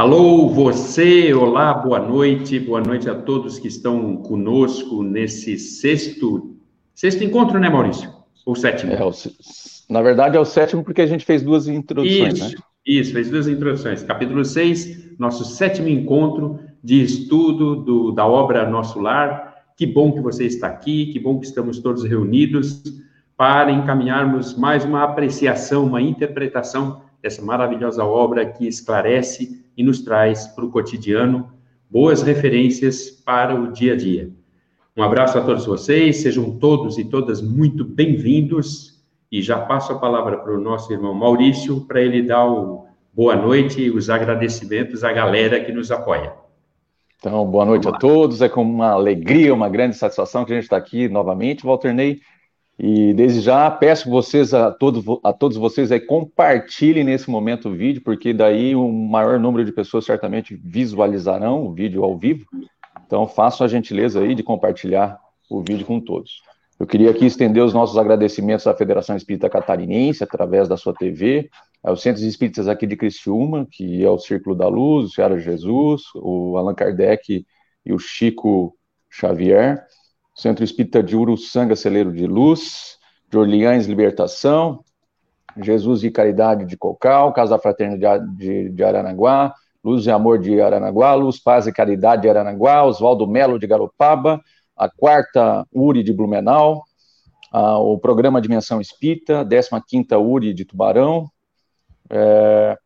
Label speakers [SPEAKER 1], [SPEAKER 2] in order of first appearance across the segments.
[SPEAKER 1] Alô, você, olá, boa noite, boa noite a todos que estão conosco nesse sexto, sexto encontro, né, Maurício? Ou sétimo?
[SPEAKER 2] É, o, na verdade é o sétimo porque a gente fez duas introduções,
[SPEAKER 1] isso,
[SPEAKER 2] né?
[SPEAKER 1] Isso, fez duas introduções. Capítulo 6, nosso sétimo encontro de estudo do, da obra Nosso Lar. Que bom que você está aqui, que bom que estamos todos reunidos para encaminharmos mais uma apreciação, uma interpretação dessa maravilhosa obra que esclarece e nos traz para o cotidiano boas referências para o dia a dia. Um abraço a todos vocês, sejam todos e todas muito bem-vindos e já passo a palavra para o nosso irmão Maurício para ele dar o boa noite e os agradecimentos à galera que nos apoia.
[SPEAKER 2] Então, boa noite a todos. É com uma alegria, uma grande satisfação que a gente está aqui novamente, Walter Ney. E desde já peço vocês a todos, a todos vocês aí compartilhem nesse momento o vídeo, porque daí um maior número de pessoas certamente visualizarão o vídeo ao vivo. Então façam a gentileza aí de compartilhar o vídeo com todos. Eu queria aqui estender os nossos agradecimentos à Federação Espírita Catarinense, através da sua TV, aos Centros Espíritas aqui de Criciúma, que é o Círculo da Luz, o Senhora Jesus, o Allan Kardec e o Chico Xavier, Centro Espírita de Uruçanga, Celeiro de Luz, de Orleans, Libertação, Jesus de Caridade de Cocal, Casa Fraterna de, Aranaguá, Luz e Amor de Aranaguá, Luz, Paz e Caridade de Aranaguá, Oswaldo Melo de Garopaba, a quarta URI de Blumenau, a, o programa Dimensão Espírita, 15ª URI de Tubarão, é,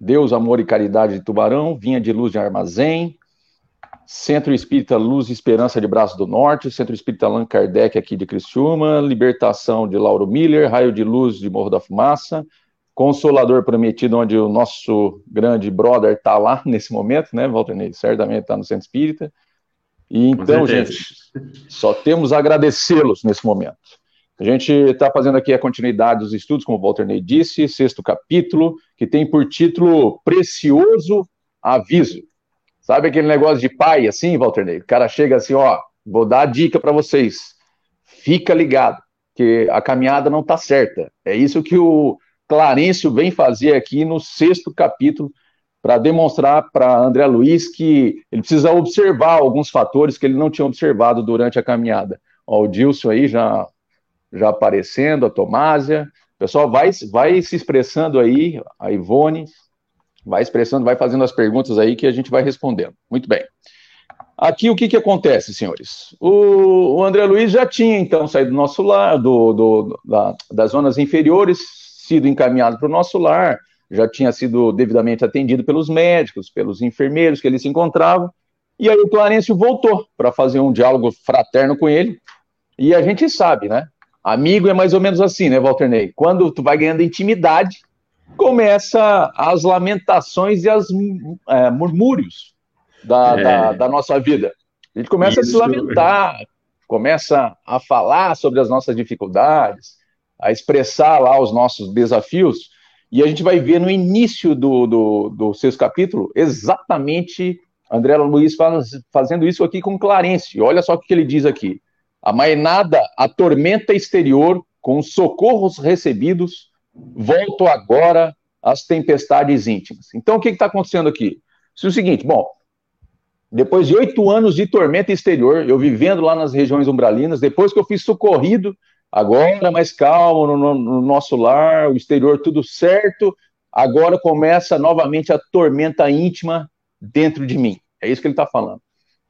[SPEAKER 2] Deus, Amor e Caridade de Tubarão, Vinha de Luz de Armazém, Centro Espírita Luz e Esperança de Braço do Norte, Centro Espírita Allan Kardec aqui de Criciúma, Libertação de Lauro Miller, Raio de Luz de Morro da Fumaça, Consolador Prometido, onde o nosso grande brother está lá nesse momento, né, Walter Ney? Certamente está no Centro Espírita. E então, gente, só temos a agradecê-los nesse momento. A gente está fazendo aqui a continuidade dos estudos, como o Walter Ney disse, sexto capítulo, que tem por título Precioso Aviso. Sabe aquele negócio de pai, assim, Walter Ney? O cara chega assim, ó, vou dar a dica para vocês. Fica ligado, que a caminhada não está certa. É isso que o Clarencio vem fazer aqui no sexto capítulo, para demonstrar para André Luiz que ele precisa observar alguns fatores que ele não tinha observado durante a caminhada. Ó, o Dilson aí já, já aparecendo, a Tomásia. O pessoal vai, vai se expressando aí, a Ivone, Vai expressando, vai fazendo as perguntas aí que a gente vai respondendo. Muito bem. Aqui o que, que acontece, senhores? O, o André Luiz já tinha, então, saído do nosso lar, do, do da, das zonas inferiores, sido encaminhado para o nosso lar, já tinha sido devidamente atendido pelos médicos, pelos enfermeiros que ele se encontrava, e aí o Clarencio voltou para fazer um diálogo fraterno com ele, e a gente sabe, né? Amigo é mais ou menos assim, né, Walter Ney? Quando tu vai ganhando intimidade, começa as lamentações e as é, murmúrios da, é. da, da, nossa vida. A gente começa Isso. a se lamentar, começa a falar sobre as nossas dificuldades, a expressar lá os nossos desafios, e a gente vai ver no início do, do, do sexto capítulo exatamente André Luiz faz, fazendo isso aqui com Clarence. Olha só o que ele diz aqui. A mainada, a tormenta exterior, com os socorros recebidos, volto agora às tempestades íntimas. Então, o que está acontecendo aqui? É o seguinte, bom, depois de oito anos de tormenta exterior, eu vivendo lá nas regiões umbralinas, depois que eu fui socorrido, agora mais calmo no, no, no nosso lar, o exterior tudo certo, agora começa novamente a tormenta íntima dentro de mim. É isso que ele está falando.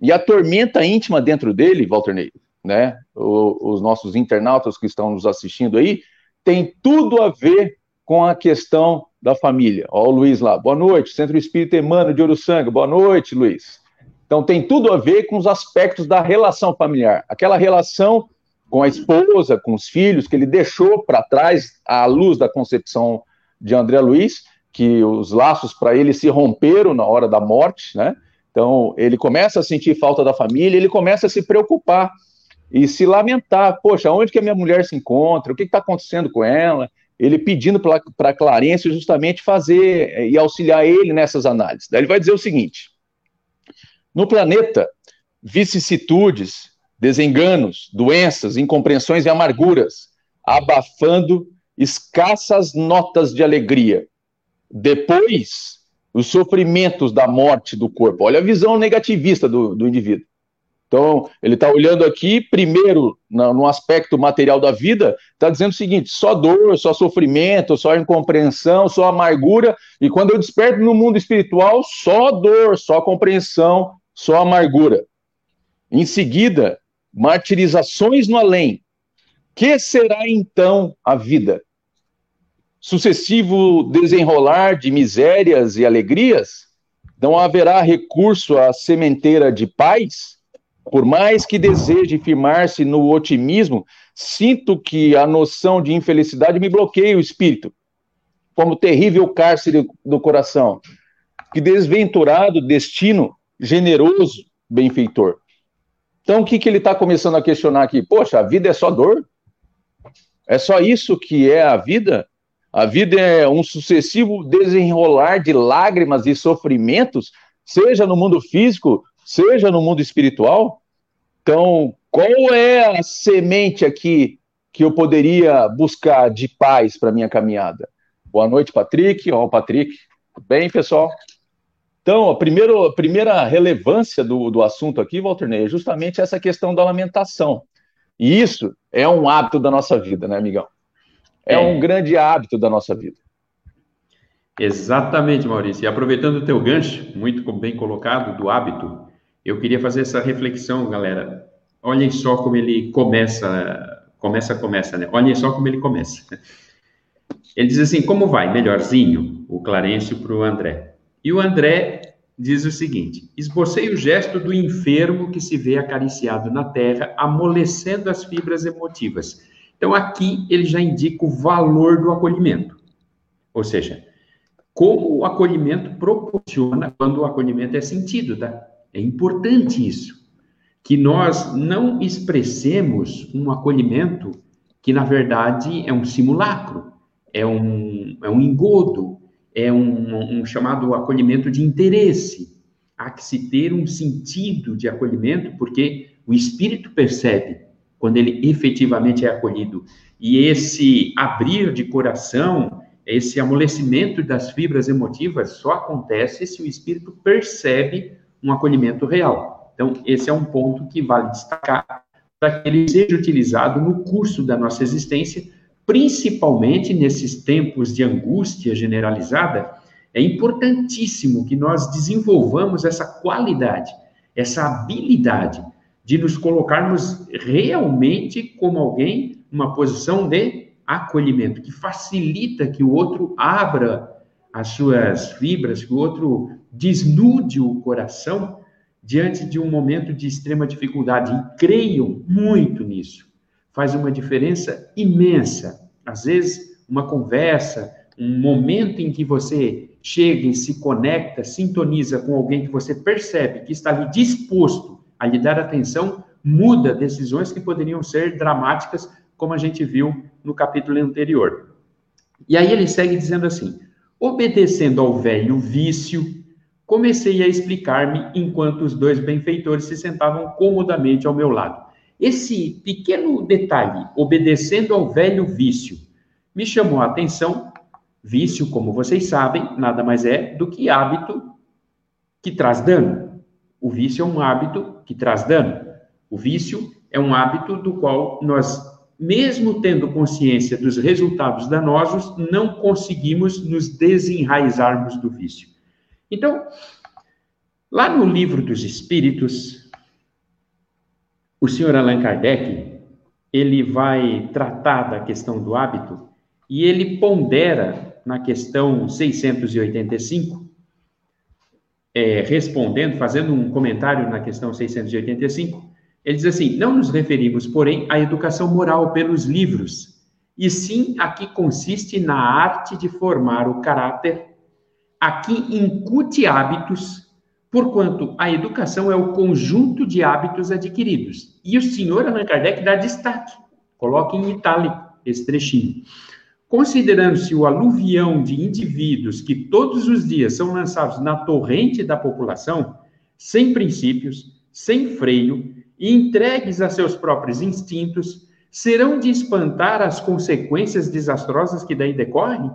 [SPEAKER 2] E a tormenta íntima dentro dele, Walter Ney, né, o, os nossos internautas que estão nos assistindo aí, tem tudo a ver com a questão da família. Ó, o Luiz lá, boa noite, Centro Espírita Emmanuel de Uruçanga, boa noite, Luiz. Então tem tudo a ver com os aspectos da relação familiar, aquela relação com a esposa, com os filhos, que ele deixou para trás à luz da concepção de André Luiz, que os laços para ele se romperam na hora da morte, né? Então ele começa a sentir falta da família, ele começa a se preocupar e se lamentar, poxa, onde que a minha mulher se encontra? O que está acontecendo com ela? Ele pedindo para Clarence justamente fazer eh, e auxiliar ele nessas análises. Daí ele vai dizer o seguinte: no planeta, vicissitudes, desenganos, doenças, incompreensões e amarguras, abafando escassas notas de alegria. Depois, os sofrimentos da morte do corpo. Olha a visão negativista do, do indivíduo. Então, ele está olhando aqui, primeiro, no, aspecto material da vida, está dizendo o seguinte: só dor, só sofrimento, só incompreensão, só amargura. E quando eu desperto no mundo espiritual, só dor, só compreensão, só amargura. Em seguida, martirizações no além. Que será então a vida? Sucessivo desenrolar de misérias e alegrias? Não haverá recurso à sementeira de paz? Por mais que deseje firmar-se no otimismo, sinto que a noção de infelicidade me bloqueia o espírito, como terrível cárcere do coração. Que desventurado destino generoso benfeitor. Então, o que, que ele está começando a questionar aqui? Poxa, a vida é só dor? É só isso que é a vida? A vida é um sucessivo desenrolar de lágrimas e sofrimentos, seja no mundo físico, seja no mundo espiritual. Então, qual é a semente aqui que eu poderia buscar de paz para minha caminhada? Boa noite, Patrick. Ó, Patrick. Tudo bem, pessoal? Então, a, primeiro, a primeira relevância do, do assunto aqui, Walter Ney, é justamente essa questão da lamentação. E isso é um hábito da nossa vida, né, amigão? É, é. um grande hábito da nossa vida.
[SPEAKER 1] Exatamente, Maurício. E aproveitando o teu gancho, muito bem colocado, do hábito, eu queria fazer essa reflexão, galera. Olhem só como ele começa, começa, começa, né? Olhem só como ele começa. Ele diz assim, como vai? Melhorzinho, o Clarencio para o André. E o André diz o seguinte: esbocei o gesto do enfermo que se vê acariciado na terra, amolecendo as fibras emotivas. Então, aqui ele já indica o valor do acolhimento. Ou seja, como o acolhimento proporciona quando o acolhimento é sentido, tá? É importante isso. Que nós não expressemos um acolhimento que, na verdade, é um simulacro, é um, é um engodo, é um, um chamado acolhimento de interesse. Há que se ter um sentido de acolhimento, porque o espírito percebe quando ele efetivamente é acolhido. E esse abrir de coração, esse amolecimento das fibras emotivas só acontece se o espírito percebe um acolhimento real. Então, esse é um ponto que vale destacar para que ele seja utilizado no curso da nossa existência principalmente nesses tempos de angústia generalizada, é importantíssimo que nós desenvolvamos essa qualidade, essa habilidade de nos colocarmos realmente como alguém numa posição de acolhimento, que facilita que o outro abra as suas fibras, que o outro desnude o coração diante de um momento de extrema dificuldade. E creiam muito nisso faz uma diferença imensa. Às vezes, uma conversa, um momento em que você chega e se conecta, sintoniza com alguém que você percebe que está ali disposto a lhe dar atenção, muda decisões que poderiam ser dramáticas, como a gente viu no capítulo anterior. E aí ele segue dizendo assim: obedecendo ao velho vício, comecei a explicar-me enquanto os dois benfeitores se sentavam comodamente ao meu lado. Esse pequeno detalhe, obedecendo ao velho vício, me chamou a atenção. Vício, como vocês sabem, nada mais é do que hábito que traz dano. O vício é um hábito que traz dano. O vício é um hábito do qual nós, mesmo tendo consciência dos resultados danosos, não conseguimos nos desenraizarmos do vício. Então, lá no livro dos Espíritos, o senhor Allan Kardec, ele vai tratar da questão do hábito e ele pondera na questão 685, é, respondendo, fazendo um comentário na questão 685, ele diz assim: não nos referimos, porém, à educação moral pelos livros, e sim a que consiste na arte de formar o caráter, a que incute hábitos porquanto a educação é o conjunto de hábitos adquiridos. E o senhor Allan Kardec dá destaque, coloca em itálico esse trechinho. Considerando-se o aluvião de indivíduos que todos os dias são lançados na torrente da população, sem princípios, sem freio e entregues a seus próprios instintos, serão de espantar as consequências desastrosas que daí decorrem?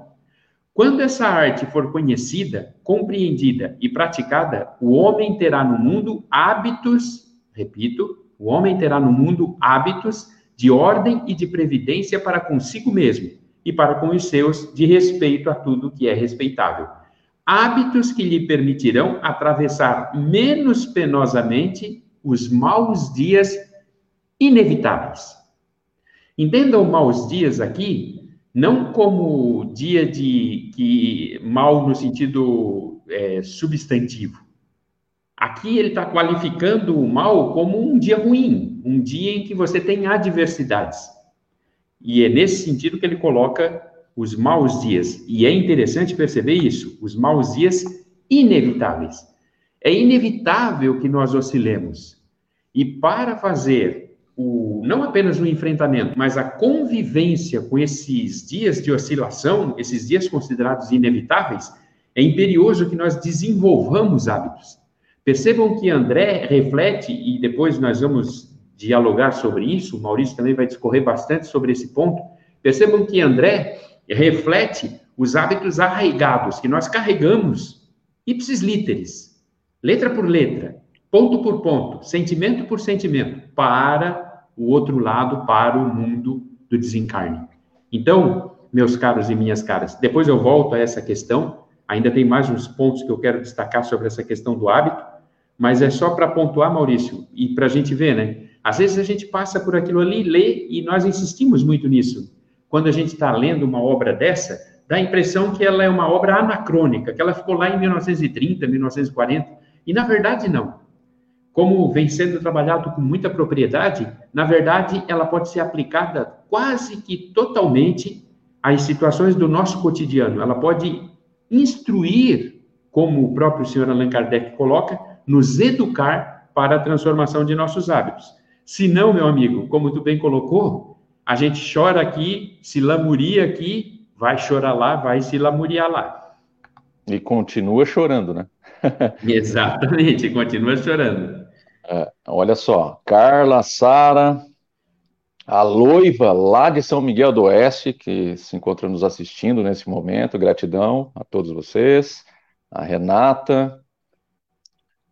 [SPEAKER 1] Quando essa arte for conhecida, compreendida e praticada, o homem terá no mundo hábitos, repito, o homem terá no mundo hábitos de ordem e de previdência para consigo mesmo e para com os seus, de respeito a tudo que é respeitável. Hábitos que lhe permitirão atravessar menos penosamente os maus dias inevitáveis. Entendam maus dias aqui não como dia de que mal no sentido é, substantivo. Aqui ele está qualificando o mal como um dia ruim, um dia em que você tem adversidades. E é nesse sentido que ele coloca os maus dias. E é interessante perceber isso, os maus dias inevitáveis. É inevitável que nós oscilemos. E para fazer o, não apenas o enfrentamento, mas a convivência com esses dias de oscilação, esses dias considerados inevitáveis, é imperioso que nós desenvolvamos hábitos. Percebam que André reflete, e depois nós vamos dialogar sobre isso, o Maurício também vai discorrer bastante sobre esse ponto. Percebam que André reflete os hábitos arraigados que nós carregamos, ipsis literis, letra por letra, ponto por ponto, sentimento por sentimento, para o outro lado, para o mundo do desencarne. Então, meus caros e minhas caras, depois eu volto a essa questão, ainda tem mais uns pontos que eu quero destacar sobre essa questão do hábito, mas é só para pontuar, Maurício, e para a gente ver, né? Às vezes a gente passa por aquilo ali, lê, e nós insistimos muito nisso. Quando a gente está lendo uma obra dessa, dá a impressão que ela é uma obra anacrônica, que ela ficou lá em 1930, 1940, e na verdade não como vem sendo trabalhado com muita propriedade, na verdade, ela pode ser aplicada quase que totalmente às situações do nosso cotidiano. Ela pode instruir, como o próprio senhor Allan Kardec coloca, nos educar para a transformação de nossos hábitos. Se não, meu amigo, como tu bem colocou, a gente chora aqui, se lamuria aqui, vai chorar lá, vai se lamuriar lá.
[SPEAKER 2] E continua chorando, né?
[SPEAKER 1] Exatamente, continua chorando.
[SPEAKER 2] É, olha só, Carla, Sara, a Loiva lá de São Miguel do Oeste, que se encontra nos assistindo nesse momento, gratidão a todos vocês, a Renata,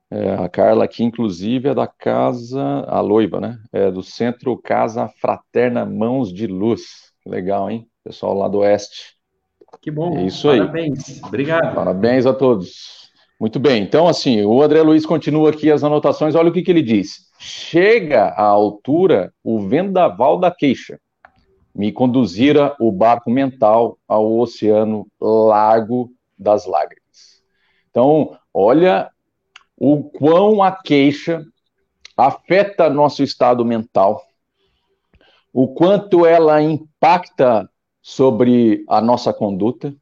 [SPEAKER 2] é, a Carla aqui, inclusive, é da casa, a Loiva, né? É do Centro Casa Fraterna Mãos de Luz. Legal, hein? Pessoal lá do Oeste.
[SPEAKER 1] Que bom.
[SPEAKER 2] É isso
[SPEAKER 1] Parabéns. aí. Obrigado.
[SPEAKER 2] Parabéns a todos. Muito bem, então assim, o André Luiz continua aqui as anotações, olha o que, que ele diz. Chega à altura o vendaval da queixa, me conduzira o barco mental ao oceano largo das lágrimas. Então, olha o quão a queixa afeta nosso estado mental, o quanto ela impacta sobre a nossa conduta,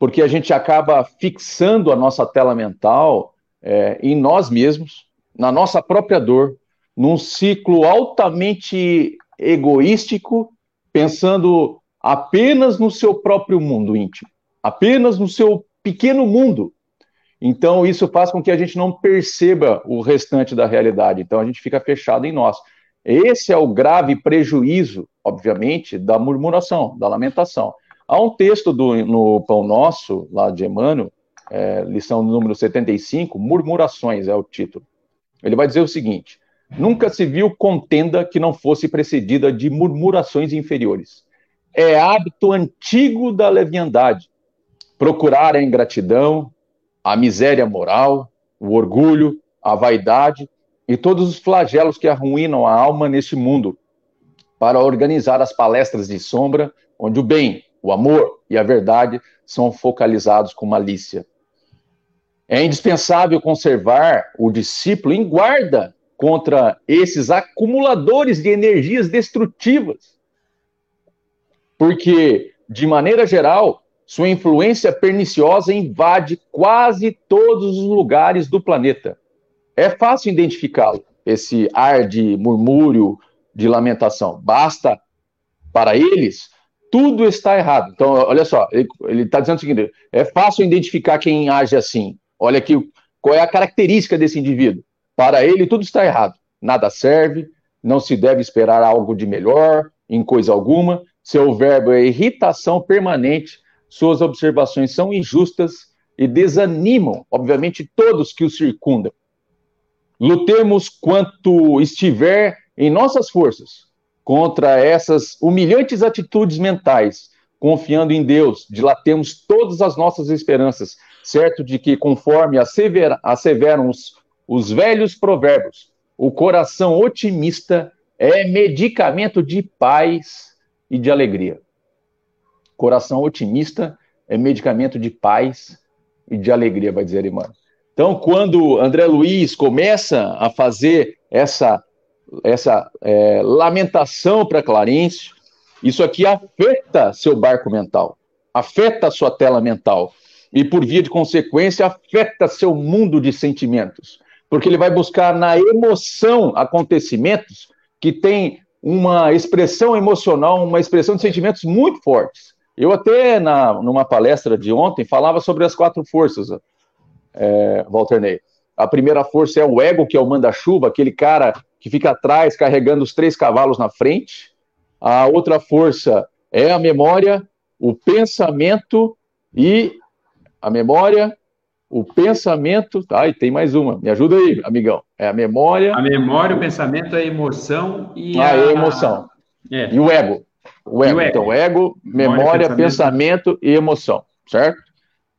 [SPEAKER 2] porque a gente acaba fixando a nossa tela mental é, em nós mesmos, na nossa própria dor, num ciclo altamente egoístico, pensando apenas no seu próprio mundo íntimo, apenas no seu pequeno mundo. Então, isso faz com que a gente não perceba o restante da realidade. Então, a gente fica fechado em nós. Esse é o grave prejuízo, obviamente, da murmuração, da lamentação. Há um texto do, no Pão Nosso, lá de Emmanuel, é, lição número 75, Murmurações é o título. Ele vai dizer o seguinte: Nunca se viu contenda que não fosse precedida de murmurações inferiores. É hábito antigo da leviandade procurar a ingratidão, a miséria moral, o orgulho, a vaidade e todos os flagelos que arruinam a alma neste mundo, para organizar as palestras de sombra, onde o bem, o amor e a verdade são focalizados com malícia. É indispensável conservar o discípulo em guarda contra esses acumuladores de energias destrutivas. Porque, de maneira geral, sua influência perniciosa invade quase todos os lugares do planeta. É fácil identificá-lo, esse ar de murmúrio, de lamentação. Basta para eles tudo está errado. Então, olha só, ele está dizendo o seguinte: é fácil identificar quem age assim. Olha aqui qual é a característica desse indivíduo. Para ele, tudo está errado. Nada serve, não se deve esperar algo de melhor em coisa alguma. Seu verbo é irritação permanente, suas observações são injustas e desanimam, obviamente, todos que o circundam. Lutemos quanto estiver em nossas forças contra essas humilhantes atitudes mentais, confiando em Deus, dilatemos todas as nossas esperanças, certo de que, conforme asseveram os, os velhos provérbios, o coração otimista é medicamento de paz e de alegria. Coração otimista é medicamento de paz e de alegria, vai dizer irmã. Então, quando André Luiz começa a fazer essa, essa é, lamentação para Clarencio, isso aqui afeta seu barco mental, afeta a sua tela mental e, por via de consequência, afeta seu mundo de sentimentos, porque ele vai buscar na emoção acontecimentos que têm uma expressão emocional, uma expressão de sentimentos muito fortes. Eu até, na, numa palestra de ontem, falava sobre as quatro forças, é, Walter Ney. A primeira força é o ego, que é o manda-chuva, aquele cara que fica atrás carregando os três cavalos na frente. A outra força é a memória, o pensamento e a memória, o pensamento. Ah, e tem mais uma. Me ajuda aí, amigão. É a memória.
[SPEAKER 1] A memória, o pensamento, a emoção e
[SPEAKER 2] ah, a. a emoção. É. E o ego. O ego. o ego. Então, ego, memória, memória pensamento. pensamento e emoção, certo?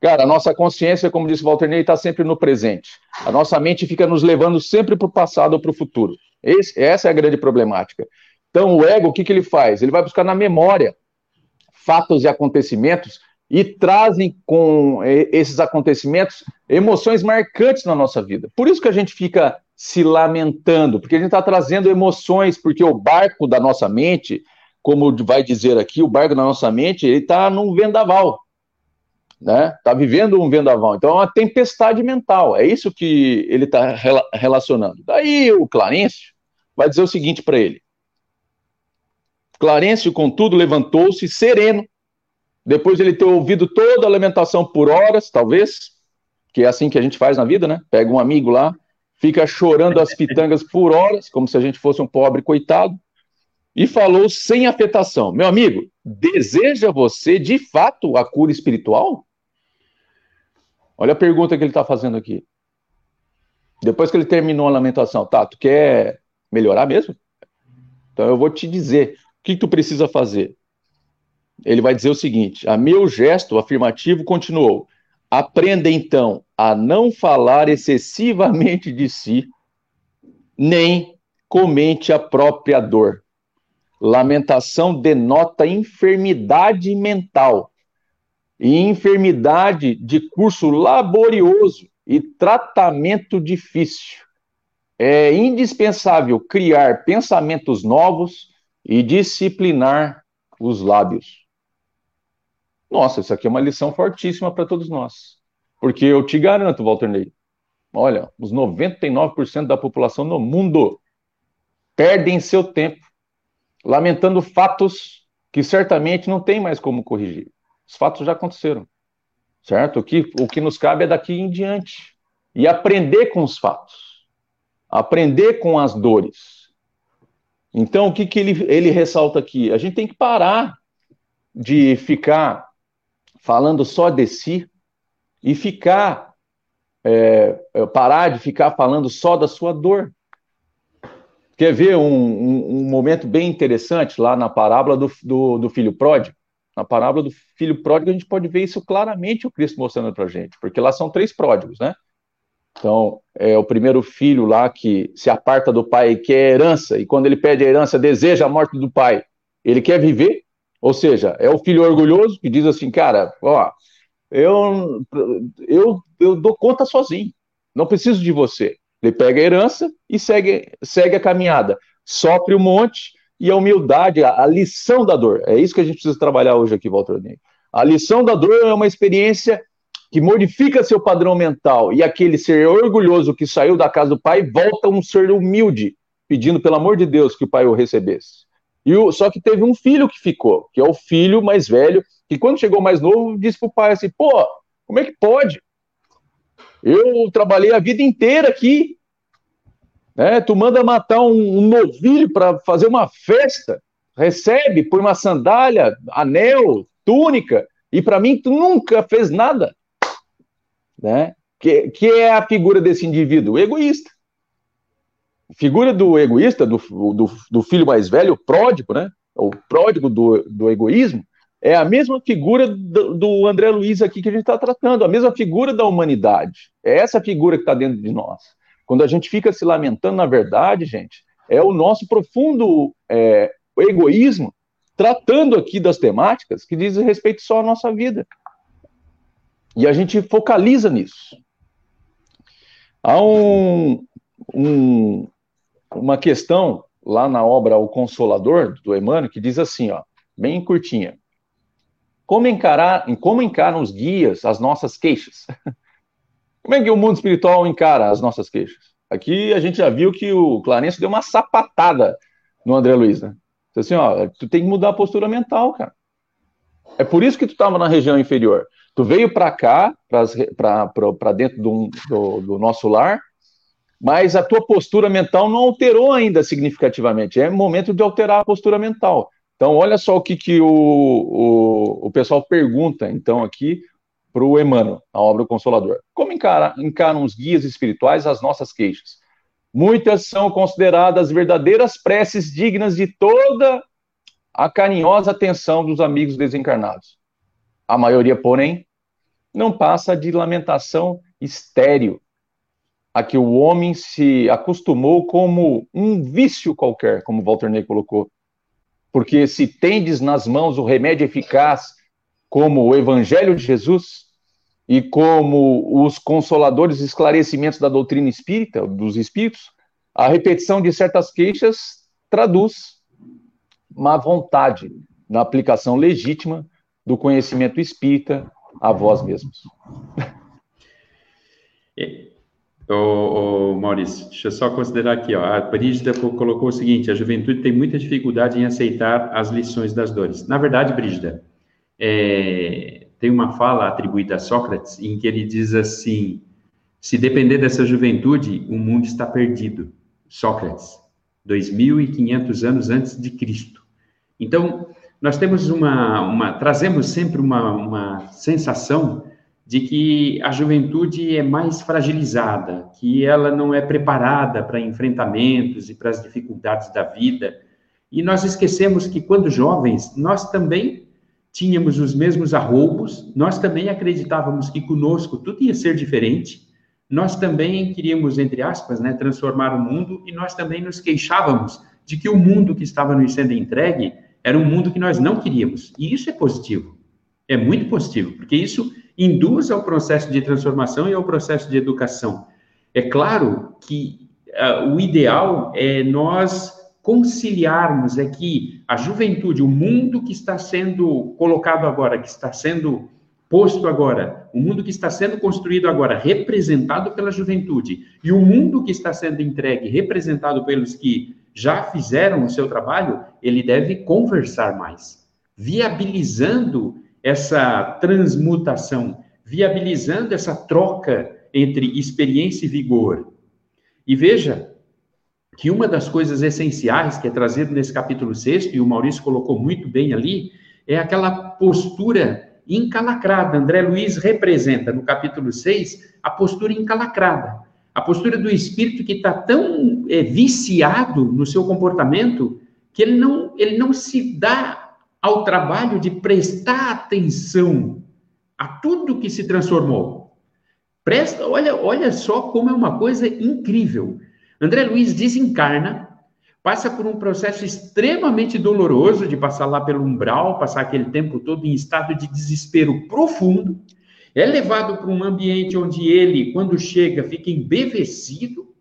[SPEAKER 2] Cara, a nossa consciência, como disse Walter Ney, está sempre no presente. A nossa mente fica nos levando sempre para o passado ou para o futuro. Esse, essa é a grande problemática. Então, o ego, o que, que ele faz? Ele vai buscar na memória fatos e acontecimentos e trazem com esses acontecimentos emoções marcantes na nossa vida. Por isso que a gente fica se lamentando, porque a gente está trazendo emoções, porque o barco da nossa mente, como vai dizer aqui, o barco da nossa mente, ele está num vendaval né? Está vivendo um vendaval. Então é uma tempestade mental. É isso que ele está relacionando. Daí o Clarencio vai dizer o seguinte para ele: Clarencio, contudo, levantou-se sereno, depois de ele ter ouvido toda a lamentação por horas, talvez, que é assim que a gente faz na vida, né? Pega um amigo lá, fica chorando as pitangas por horas, como se a gente fosse um pobre coitado, e falou sem afetação: Meu amigo, deseja você de fato a cura espiritual? Olha a pergunta que ele está fazendo aqui. Depois que ele terminou a lamentação, tá, tu quer melhorar mesmo? Então eu vou te dizer o que tu precisa fazer. Ele vai dizer o seguinte: a meu gesto afirmativo continuou. Aprenda então a não falar excessivamente de si, nem comente a própria dor. Lamentação denota enfermidade mental e enfermidade de curso laborioso e tratamento difícil. É indispensável criar pensamentos novos e disciplinar os lábios. Nossa, isso aqui é uma lição fortíssima para todos nós. Porque eu te garanto, Walter Ney, olha, os 99% da população no mundo perdem seu tempo lamentando fatos que certamente não tem mais como corrigir. Os fatos já aconteceram, certo? O que, o que nos cabe é daqui em diante e aprender com os fatos, aprender com as dores. Então, o que, que ele, ele ressalta aqui? A gente tem que parar de ficar falando só de si e ficar é, é parar de ficar falando só da sua dor. Quer ver um, um, um momento bem interessante lá na parábola do, do, do filho pródigo? Na parábola do filho pródigo, a gente pode ver isso claramente o Cristo mostrando para a gente, porque lá são três pródigos, né? Então, é o primeiro filho lá que se aparta do pai e quer herança, e quando ele pede a herança, deseja a morte do pai. Ele quer viver, ou seja, é o filho orgulhoso que diz assim, cara, ó, eu, eu, eu dou conta sozinho, não preciso de você. Ele pega a herança e segue, segue a caminhada, sofre um monte, e a humildade, a, a, lição da dor. É isso que a gente precisa trabalhar hoje aqui, Walter Ney. A lição da dor é uma experiência que modifica seu padrão mental e aquele ser orgulhoso que saiu da casa do pai volta um ser humilde, pedindo pelo amor de Deus que o pai o recebesse. E o, só que teve um filho que ficou, que é o filho mais velho, que quando chegou mais novo disse para o pai assim: pô, como é que pode? Eu trabalhei a vida inteira aqui, né? Tu manda matar um, um novilho para fazer uma festa, recebe, põe uma sandália, anel, túnica, E para mim, tu nunca fez nada. Né? Que, que é a figura desse indivíduo? egoísta. Figura do egoísta, do, do, do filho mais velho, o pródigo, né? O pródigo do, do egoísmo, é a mesma figura do, do André Luiz aqui que a gente está tratando, a mesma figura da humanidade. É essa figura que está dentro de nós. Quando a gente fica se lamentando, na verdade, gente, é o nosso profundo é, egoísmo tratando aqui das temáticas que dizem respeito só à nossa vida. E a gente focaliza nisso. Há um, um, uma questão lá na obra O Consolador, do Emmanuel, que diz assim, ó, bem curtinha. Como encarar, como encaram os guias as nossas queixas? Como é que o mundo espiritual encara as nossas queixas? Aqui a gente já viu que o Clarence deu uma sapatada no André Luiz, né? Assim, ó, tu tem que mudar a postura mental, cara. É por isso que tu estava na região inferior. Tu veio para cá, para dentro do, do, do, nosso lar, mas a tua postura mental não alterou ainda significativamente. É momento de alterar a postura mental. Então, olha só o que, que o, o, o pessoal pergunta, então, aqui para o Emmanuel, a obra Consolador. Como encara, encaram os guias espirituais as nossas queixas? Muitas são consideradas verdadeiras preces dignas de toda a carinhosa atenção dos amigos desencarnados. A maioria, porém, não passa de lamentação estéril, a que o homem se acostumou como um vício qualquer, como Walter Ney colocou. Porque se tendes nas mãos o remédio eficaz, como o Evangelho de Jesus, e como os consoladores esclarecimentos da doutrina espírita, dos espíritos, a repetição de certas queixas traduz má vontade na aplicação legítima do conhecimento espírita a vós mesmos.
[SPEAKER 1] Ô, ô, Maurício, deixa eu só considerar aqui, ó, a Brígida colocou o seguinte, a juventude tem muita dificuldade em aceitar as lições das dores. Na verdade, Brígida, é, tem uma fala atribuída a Sócrates em que ele diz assim: se depender dessa juventude, o mundo está perdido. Sócrates, 2.500 anos antes de Cristo. Então, nós temos uma, uma trazemos sempre uma, uma sensação de que a juventude é mais fragilizada, que ela não é preparada para enfrentamentos e para as dificuldades da vida. E nós esquecemos que quando jovens, nós também tínhamos os mesmos arroubos, nós também acreditávamos que conosco tudo ia ser diferente, nós também queríamos, entre aspas, né, transformar o mundo e nós também nos queixávamos de que o mundo que estava nos sendo entregue era um mundo que nós não queríamos. E isso é positivo. É muito positivo, porque isso induz ao processo de transformação e ao processo de educação. É claro que uh, o ideal é nós conciliarmos é que a juventude, o mundo que está sendo colocado agora, que está sendo posto agora, o mundo que está sendo construído agora, representado pela juventude, e o mundo que está sendo entregue, representado pelos que já fizeram o seu trabalho, ele deve conversar mais, viabilizando essa transmutação, viabilizando essa troca entre experiência e vigor. E veja, que uma das coisas essenciais que é trazido nesse capítulo 6, e o Maurício colocou muito bem ali, é aquela postura encalacrada. André Luiz representa, no capítulo 6, a postura encalacrada. A postura do espírito que está tão é, viciado no seu comportamento que ele não, ele não se dá ao trabalho de prestar atenção a tudo que se transformou. Presta, olha, olha só como é uma coisa incrível. André Luiz desencarna, passa por um processo extremamente doloroso de passar lá pelo umbral, passar aquele tempo todo em estado de desespero profundo, é levado para um ambiente onde ele, quando chega, fica embevecido,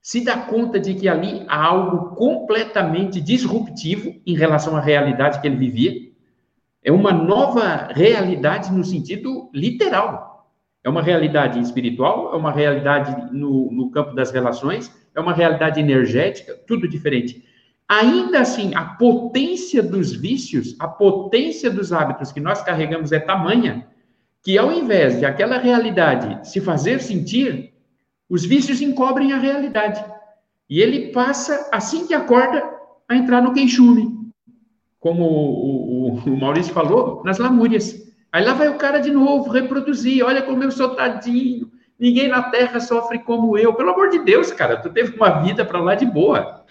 [SPEAKER 1] se dá conta de que ali há algo completamente disruptivo em relação à realidade que ele vivia. É uma nova realidade no sentido literal. É uma realidade espiritual, é uma realidade no, no campo das relações, é uma realidade energética, tudo diferente. Ainda assim, a potência dos vícios, a potência dos hábitos que nós carregamos é tamanha que, ao invés de aquela realidade se fazer sentir, os vícios encobrem a realidade. E ele passa, assim que acorda, a entrar no queixume. Como o, o, o Maurício falou, nas lamúrias. Aí lá vai o cara de novo reproduzir, olha como eu sou tadinho, ninguém na terra sofre como eu. Pelo amor de Deus, cara, tu teve uma vida para lá de boa.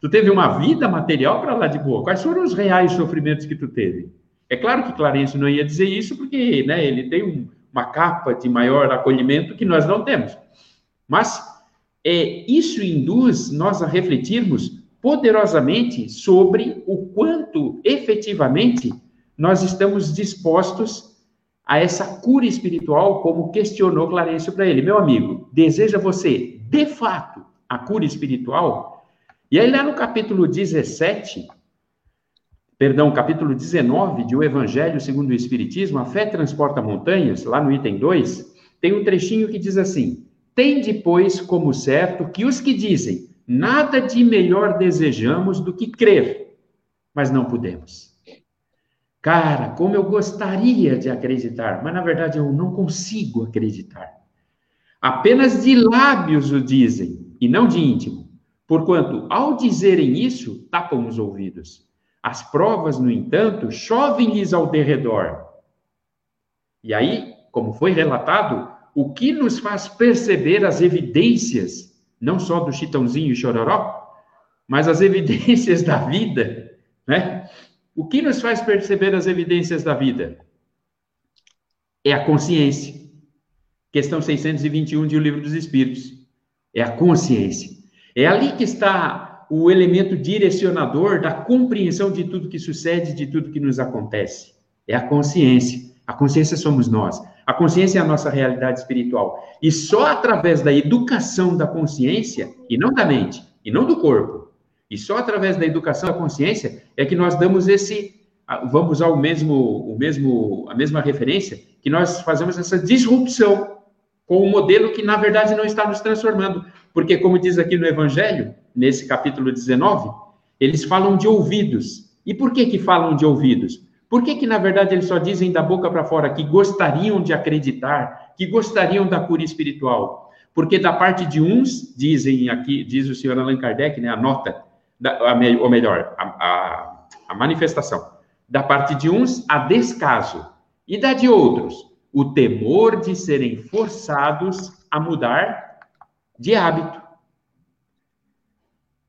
[SPEAKER 1] Tu teve uma vida material para lá de boa. Quais foram os reais sofrimentos que tu teve? É claro que Clarence não ia dizer isso porque né, ele tem um, uma capa de maior acolhimento que nós não temos. Mas é, isso induz nós a refletirmos poderosamente sobre o quanto efetivamente nós estamos dispostos a essa cura espiritual, como questionou Clarencio para ele. Meu amigo, deseja você, de fato, a cura espiritual? E aí, lá no capítulo 17, perdão, capítulo 19 de O Evangelho segundo o Espiritismo, a fé transporta montanhas, lá no item 2, tem um trechinho que diz assim: Tem depois como certo que os que dizem nada de melhor desejamos do que crer, mas não podemos. Cara, como eu gostaria de acreditar, mas na verdade eu não consigo acreditar. Apenas de lábios o dizem, e não de íntimo. Porquanto, ao dizerem isso, tapam os ouvidos. As provas, no entanto, chovem-lhes ao derredor. E aí, como foi relatado, o que nos faz perceber as evidências, não só do chitãozinho e chororó, mas as evidências da vida, né? O que nos faz perceber as evidências da vida? É a consciência. Questão 621 de O Livro dos Espíritos. É a consciência. É ali que está o elemento direcionador da compreensão de tudo que sucede, de tudo que nos acontece. É a consciência. A consciência somos nós. A consciência é a nossa realidade espiritual. E só através da educação da consciência, e não da mente, e não do corpo, e só através da educação da consciência é que nós damos esse, vamos usar o mesmo, o mesmo, a mesma referência, que nós fazemos essa disrupção com o um modelo que na verdade não está nos transformando, porque como diz aqui no Evangelho, nesse capítulo 19, eles falam de ouvidos. E por que que falam de ouvidos? Por que que na verdade eles só dizem da boca para fora que gostariam de acreditar, que gostariam da cura espiritual? Porque da parte de uns, dizem aqui, diz o senhor Allan Kardec, né, a nota da, ou melhor, a, a, a manifestação. Da parte de uns, a descaso. E da de outros, o temor de serem forçados a mudar de hábito.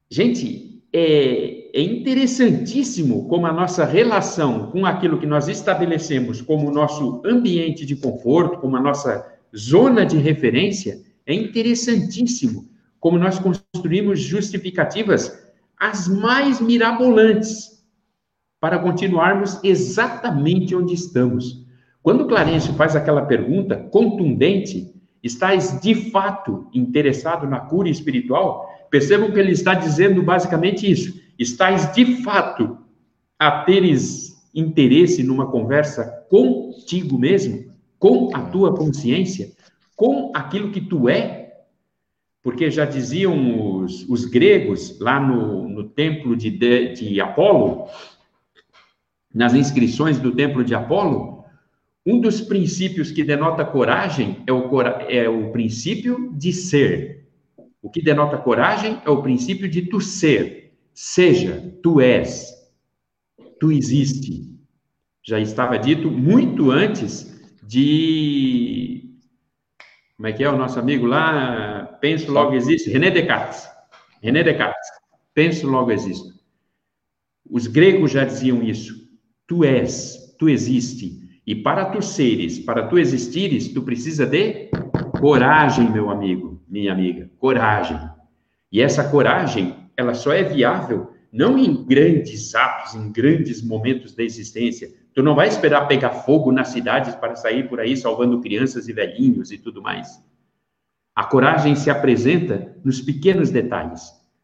[SPEAKER 1] Gente, é, é, interessantíssimo como a nossa relação com aquilo que nós estabelecemos como nosso ambiente de conforto, como a nossa zona de referência, é interessantíssimo como nós construímos justificativas as mais mirabolantes, para continuarmos exatamente onde estamos. Quando Clarencio faz aquela pergunta contundente, estás de fato interessado na cura espiritual? Percebam que ele está dizendo basicamente isso. Estás de fato a teres interesse numa conversa contigo mesmo, com a tua consciência, com aquilo que tu é porque já diziam os, os gregos lá no, no templo de, de, de Apolo, nas inscrições do templo de Apolo, um dos princípios que denota coragem é o, é o princípio de ser. O que denota coragem é o princípio de tu ser. Seja, tu és, tu existe. Já estava dito muito antes de como é que é o nosso amigo lá? Penso, logo existe. René Descartes. René Descartes. Penso, logo existo. Os gregos já diziam isso. Tu és, tu existe. E para tu seres, para tu existires, tu precisa de coragem, meu amigo, minha amiga. Coragem. E essa coragem, ela só é viável não em grandes atos, em grandes momentos da existência, Tu não vai esperar pegar fogo nas cidades para sair por aí salvando crianças e velhinhos e tudo mais. A coragem se apresenta nos pequenos detalhes.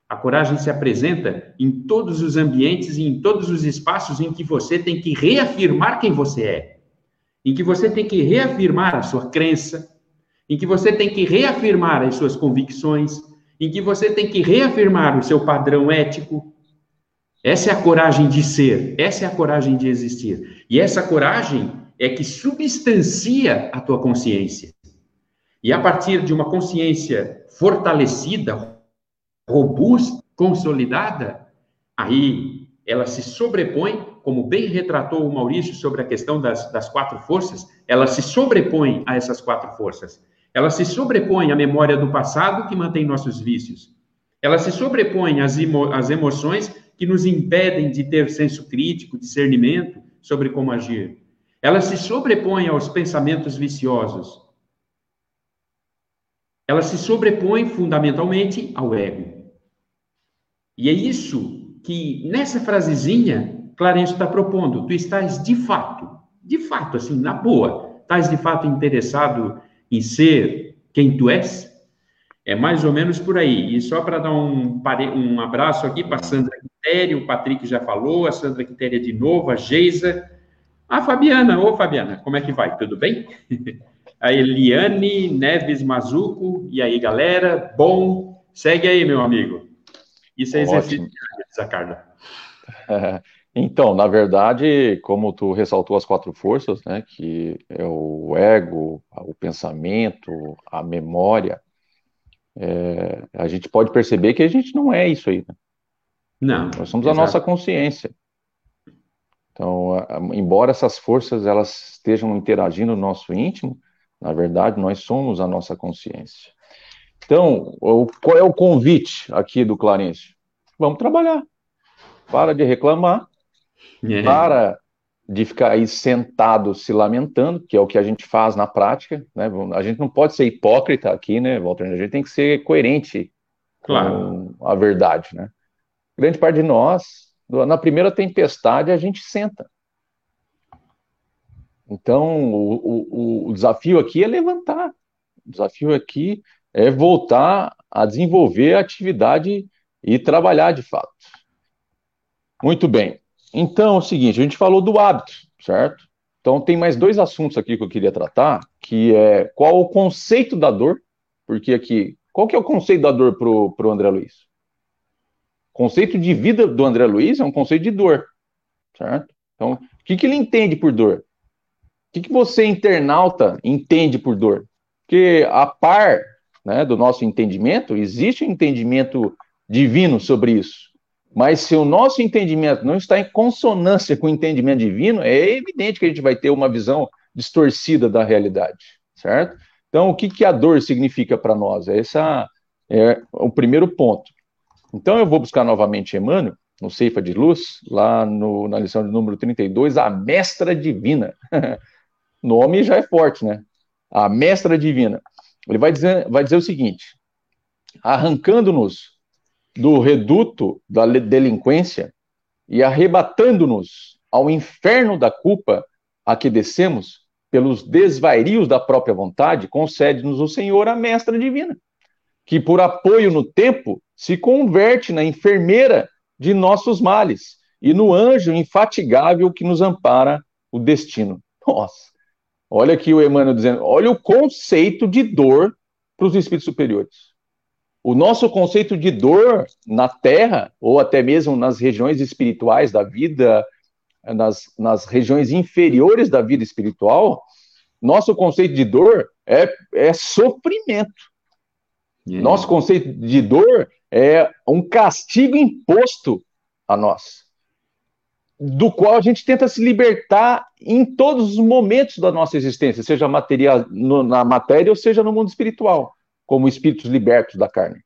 [SPEAKER 1] A coragem se apresenta em todos os ambientes e em todos os espaços em que você tem que reafirmar quem você é, em que você tem que reafirmar a sua crença, em que você tem que reafirmar as suas convicções, em que você tem que reafirmar o seu padrão ético, essa é a coragem de ser, essa é a coragem de existir. E essa coragem é que substancia a tua consciência. E a partir de uma consciência fortalecida, robusta, consolidada, aí ela se sobrepõe, como bem retratou o Maurício sobre a questão das, das quatro forças, ela se sobrepõe a essas quatro forças. Ela se sobrepõe à memória do passado que mantém nossos vícios. Ela se sobrepõe às, emo às emoções que nos impedem de ter senso crítico, discernimento sobre como agir. Ela se sobrepõe aos pensamentos viciosos. Ela se sobrepõe fundamentalmente ao ego. E é isso que nessa frasezinha Clarence está propondo. Tu estás de fato, de fato, assim, na boa, estás de fato interessado em ser quem tu és? É mais ou menos por aí. E só para dar um, um abraço aqui para Sandra Quitéria, o Patrick já falou, a Sandra Quitéria de novo, a Geisa, a Fabiana. Ô, Fabiana, como é que vai? Tudo bem? a Eliane Neves Mazuco. E aí, galera? Bom, segue aí, meu amigo. Isso é exercício disso, Carla.
[SPEAKER 2] Então, na verdade, como tu ressaltou as quatro forças, né, que é o ego, o pensamento, a memória, é, a gente pode perceber que a gente não é isso aí. Né?
[SPEAKER 1] Não.
[SPEAKER 2] Nós somos exato. a nossa consciência. Então, embora essas forças elas estejam interagindo no nosso íntimo, na verdade, nós somos a nossa consciência. Então, qual é o convite aqui do Clarence? Vamos trabalhar. Para de reclamar. É. Para de ficar aí sentado se lamentando, que é o que a gente faz na prática, né? A gente não pode ser hipócrita aqui, né, Walter? A gente tem que ser coerente claro. com a verdade, né? Grande parte de nós, na primeira tempestade, a gente senta. Então, o, o, o desafio aqui é levantar. O desafio aqui é voltar a desenvolver a atividade e trabalhar de fato. Muito bem. Então, é o seguinte, a gente falou do hábito, certo? Então, tem mais dois assuntos aqui que eu queria tratar, que é qual o conceito da dor, porque aqui, qual que é o conceito da dor para o André Luiz? Conceito de vida do André Luiz é um conceito de dor, certo? Então, o que, que ele entende por dor? O que, que você, internauta, entende por dor? Porque a par né, do nosso entendimento, existe um entendimento divino sobre isso. Mas se o nosso entendimento não está em consonância com o entendimento divino, é evidente que a gente vai ter uma visão distorcida da realidade, certo? Então, o que, que a dor significa para nós? Esse é o primeiro ponto. Então, eu vou buscar novamente Emmanuel, no Ceifa de Luz, lá no, na lição de número 32, a mestra divina. nome já é forte, né? A mestra divina. Ele vai dizer, vai dizer o seguinte: arrancando-nos do reduto da delinquência e arrebatando-nos ao inferno da culpa a que descemos pelos desvarios da própria vontade, concede-nos o Senhor a mestra divina, que por apoio no tempo se converte na enfermeira de nossos males e no anjo infatigável que nos ampara o destino. Nossa, Olha aqui o Emmanuel dizendo, olha o conceito de dor para os espíritos superiores. O nosso conceito de dor na Terra, ou até mesmo nas regiões espirituais da vida, nas, nas regiões inferiores da vida espiritual, nosso conceito de dor é, é sofrimento. Nosso conceito de dor é um castigo imposto a nós do qual a gente tenta se libertar em todos os momentos da nossa existência, seja material, no, na matéria ou seja no mundo espiritual, como espíritos libertos da carne.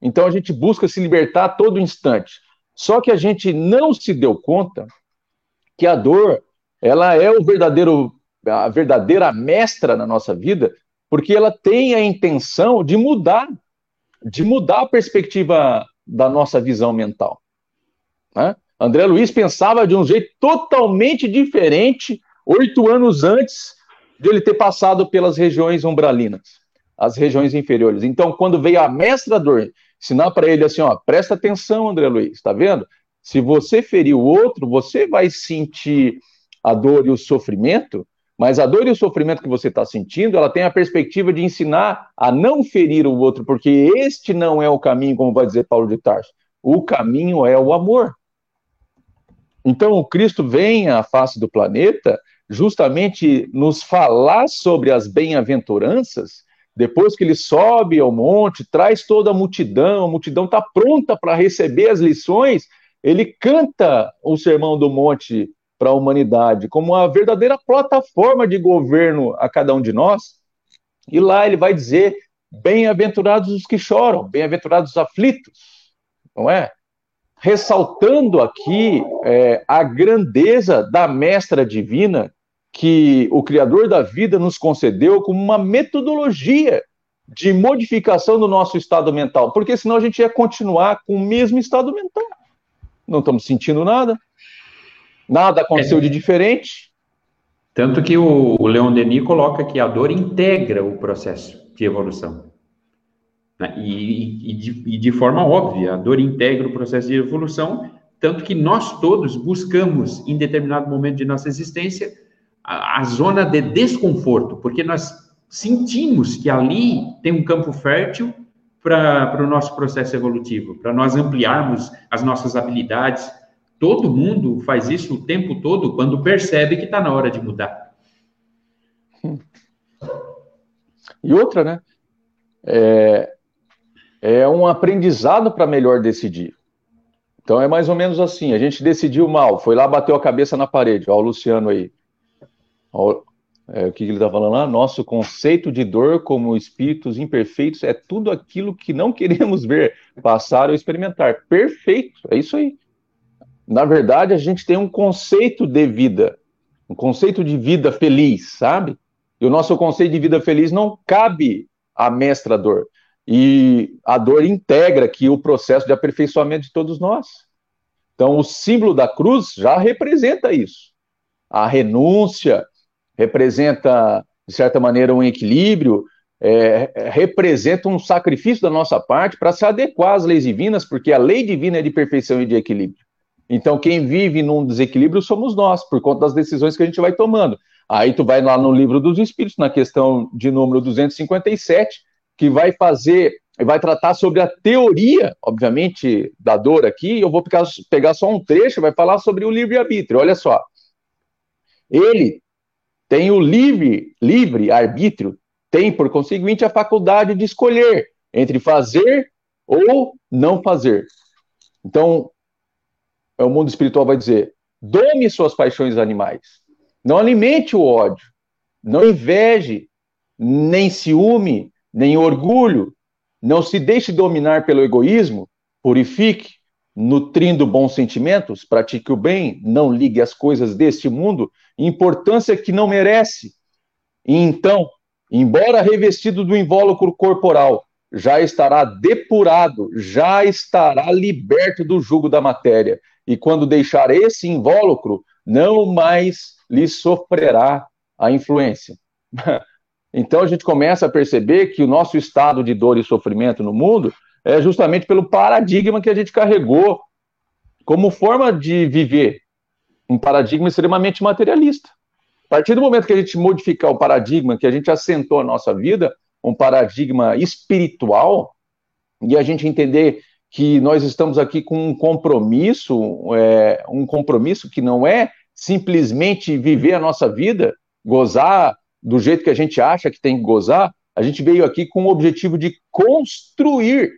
[SPEAKER 2] Então a gente busca se libertar a todo instante. Só que a gente não se deu conta que a dor, ela é o verdadeiro a verdadeira mestra na nossa vida, porque ela tem a intenção de mudar, de mudar a perspectiva da nossa visão mental. Né? André Luiz pensava de um jeito totalmente diferente oito anos antes de ele ter passado pelas regiões umbralinas, as regiões inferiores. Então, quando veio a mestra dor ensinar para ele assim, ó, presta atenção, André Luiz, tá vendo? Se você ferir o outro, você vai sentir a dor e o sofrimento, mas a dor e o sofrimento que você está sentindo, ela tem a perspectiva de ensinar a não ferir o outro, porque este não é o caminho, como vai dizer Paulo de Tarso. O caminho é o amor. Então, o Cristo vem à face do planeta justamente nos falar sobre as bem-aventuranças. Depois que ele sobe ao monte, traz toda a multidão, a multidão está pronta para receber as lições, ele canta o Sermão do Monte para a humanidade como uma verdadeira plataforma de governo a cada um de nós. E lá ele vai dizer: bem-aventurados os que choram, bem-aventurados os aflitos, não é? Ressaltando aqui é, a grandeza da mestra divina que o Criador da vida nos concedeu como uma metodologia de modificação do nosso estado mental, porque senão a gente ia continuar com o mesmo estado mental. Não estamos sentindo nada, nada aconteceu é. de diferente.
[SPEAKER 1] Tanto que o, o Leon Denis coloca que a dor integra o processo de evolução. Né? E, e, de, e de forma óbvia, a dor integra o processo de evolução, tanto que nós todos buscamos, em determinado momento de nossa existência, a, a zona de desconforto, porque nós sentimos que ali tem um campo fértil para o nosso processo evolutivo, para nós ampliarmos as nossas habilidades. Todo mundo faz isso o tempo todo quando percebe que está na hora de mudar.
[SPEAKER 2] E outra, né? É, é um aprendizado para melhor decidir. Então é mais ou menos assim: a gente decidiu mal, foi lá, bateu a cabeça na parede. Olha o Luciano aí. É, o que ele está falando lá? Nosso conceito de dor como espíritos imperfeitos é tudo aquilo que não queremos ver, passar ou experimentar. Perfeito, é isso aí. Na verdade, a gente tem um conceito de vida, um conceito de vida feliz, sabe? E o nosso conceito de vida feliz não cabe à mestra dor. E a dor integra aqui o processo de aperfeiçoamento de todos nós. Então, o símbolo da cruz já representa isso. A renúncia, representa, de certa maneira, um equilíbrio, é, representa um sacrifício da nossa parte para se adequar às leis divinas, porque a lei divina é de perfeição e de equilíbrio. Então, quem vive num desequilíbrio somos nós, por conta das decisões que a gente vai tomando. Aí tu vai lá no livro dos Espíritos, na questão de número 257, que vai fazer, vai tratar sobre a teoria, obviamente, da dor aqui. Eu vou pegar, só um trecho, vai falar sobre o livre-arbítrio. Olha só. Ele tem o livre, livre arbítrio, tem, por conseguinte, a faculdade de escolher entre fazer ou não fazer. Então, o mundo espiritual vai dizer: dome suas paixões animais, não alimente o ódio, não inveje, nem ciúme, nem orgulho, não se deixe dominar pelo egoísmo, purifique, nutrindo bons sentimentos, pratique o bem, não ligue as coisas deste mundo, importância que não merece. E então, embora revestido do invólucro corporal, já estará depurado, já estará liberto do jugo da matéria. E quando deixar esse invólucro, não mais lhe sofrerá a influência. Então a gente começa a perceber que o nosso estado de dor e sofrimento no mundo é justamente pelo paradigma que a gente carregou como forma de viver, um paradigma extremamente materialista. A partir do momento que a gente modificar o paradigma, que a gente assentou a nossa vida, um paradigma espiritual, e a gente entender que nós estamos aqui com um compromisso, é, um compromisso que não é simplesmente viver a nossa vida, gozar do jeito que a gente acha que tem que gozar, a gente veio aqui com o objetivo de construir.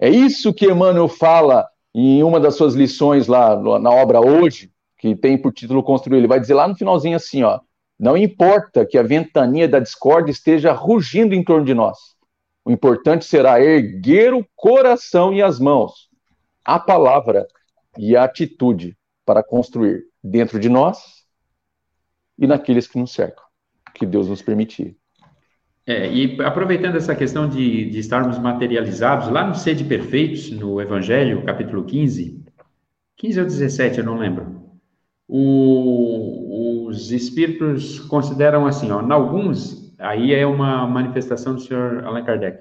[SPEAKER 2] É isso que Emmanuel fala em uma das suas lições lá na obra Hoje, que tem por título Construir. Ele vai dizer lá no finalzinho assim, ó, não importa que a ventania da discórdia esteja rugindo em torno de nós. O importante será erguer o coração e as mãos, a palavra e a atitude para construir dentro de nós e naqueles que nos cercam que Deus nos permitir.
[SPEAKER 1] É, e aproveitando essa questão de, de estarmos materializados, lá no Sede Perfeitos, no Evangelho, capítulo 15, 15 ou 17, eu não lembro, o, os espíritos consideram assim, ó, em alguns, aí é uma manifestação do senhor Allan Kardec,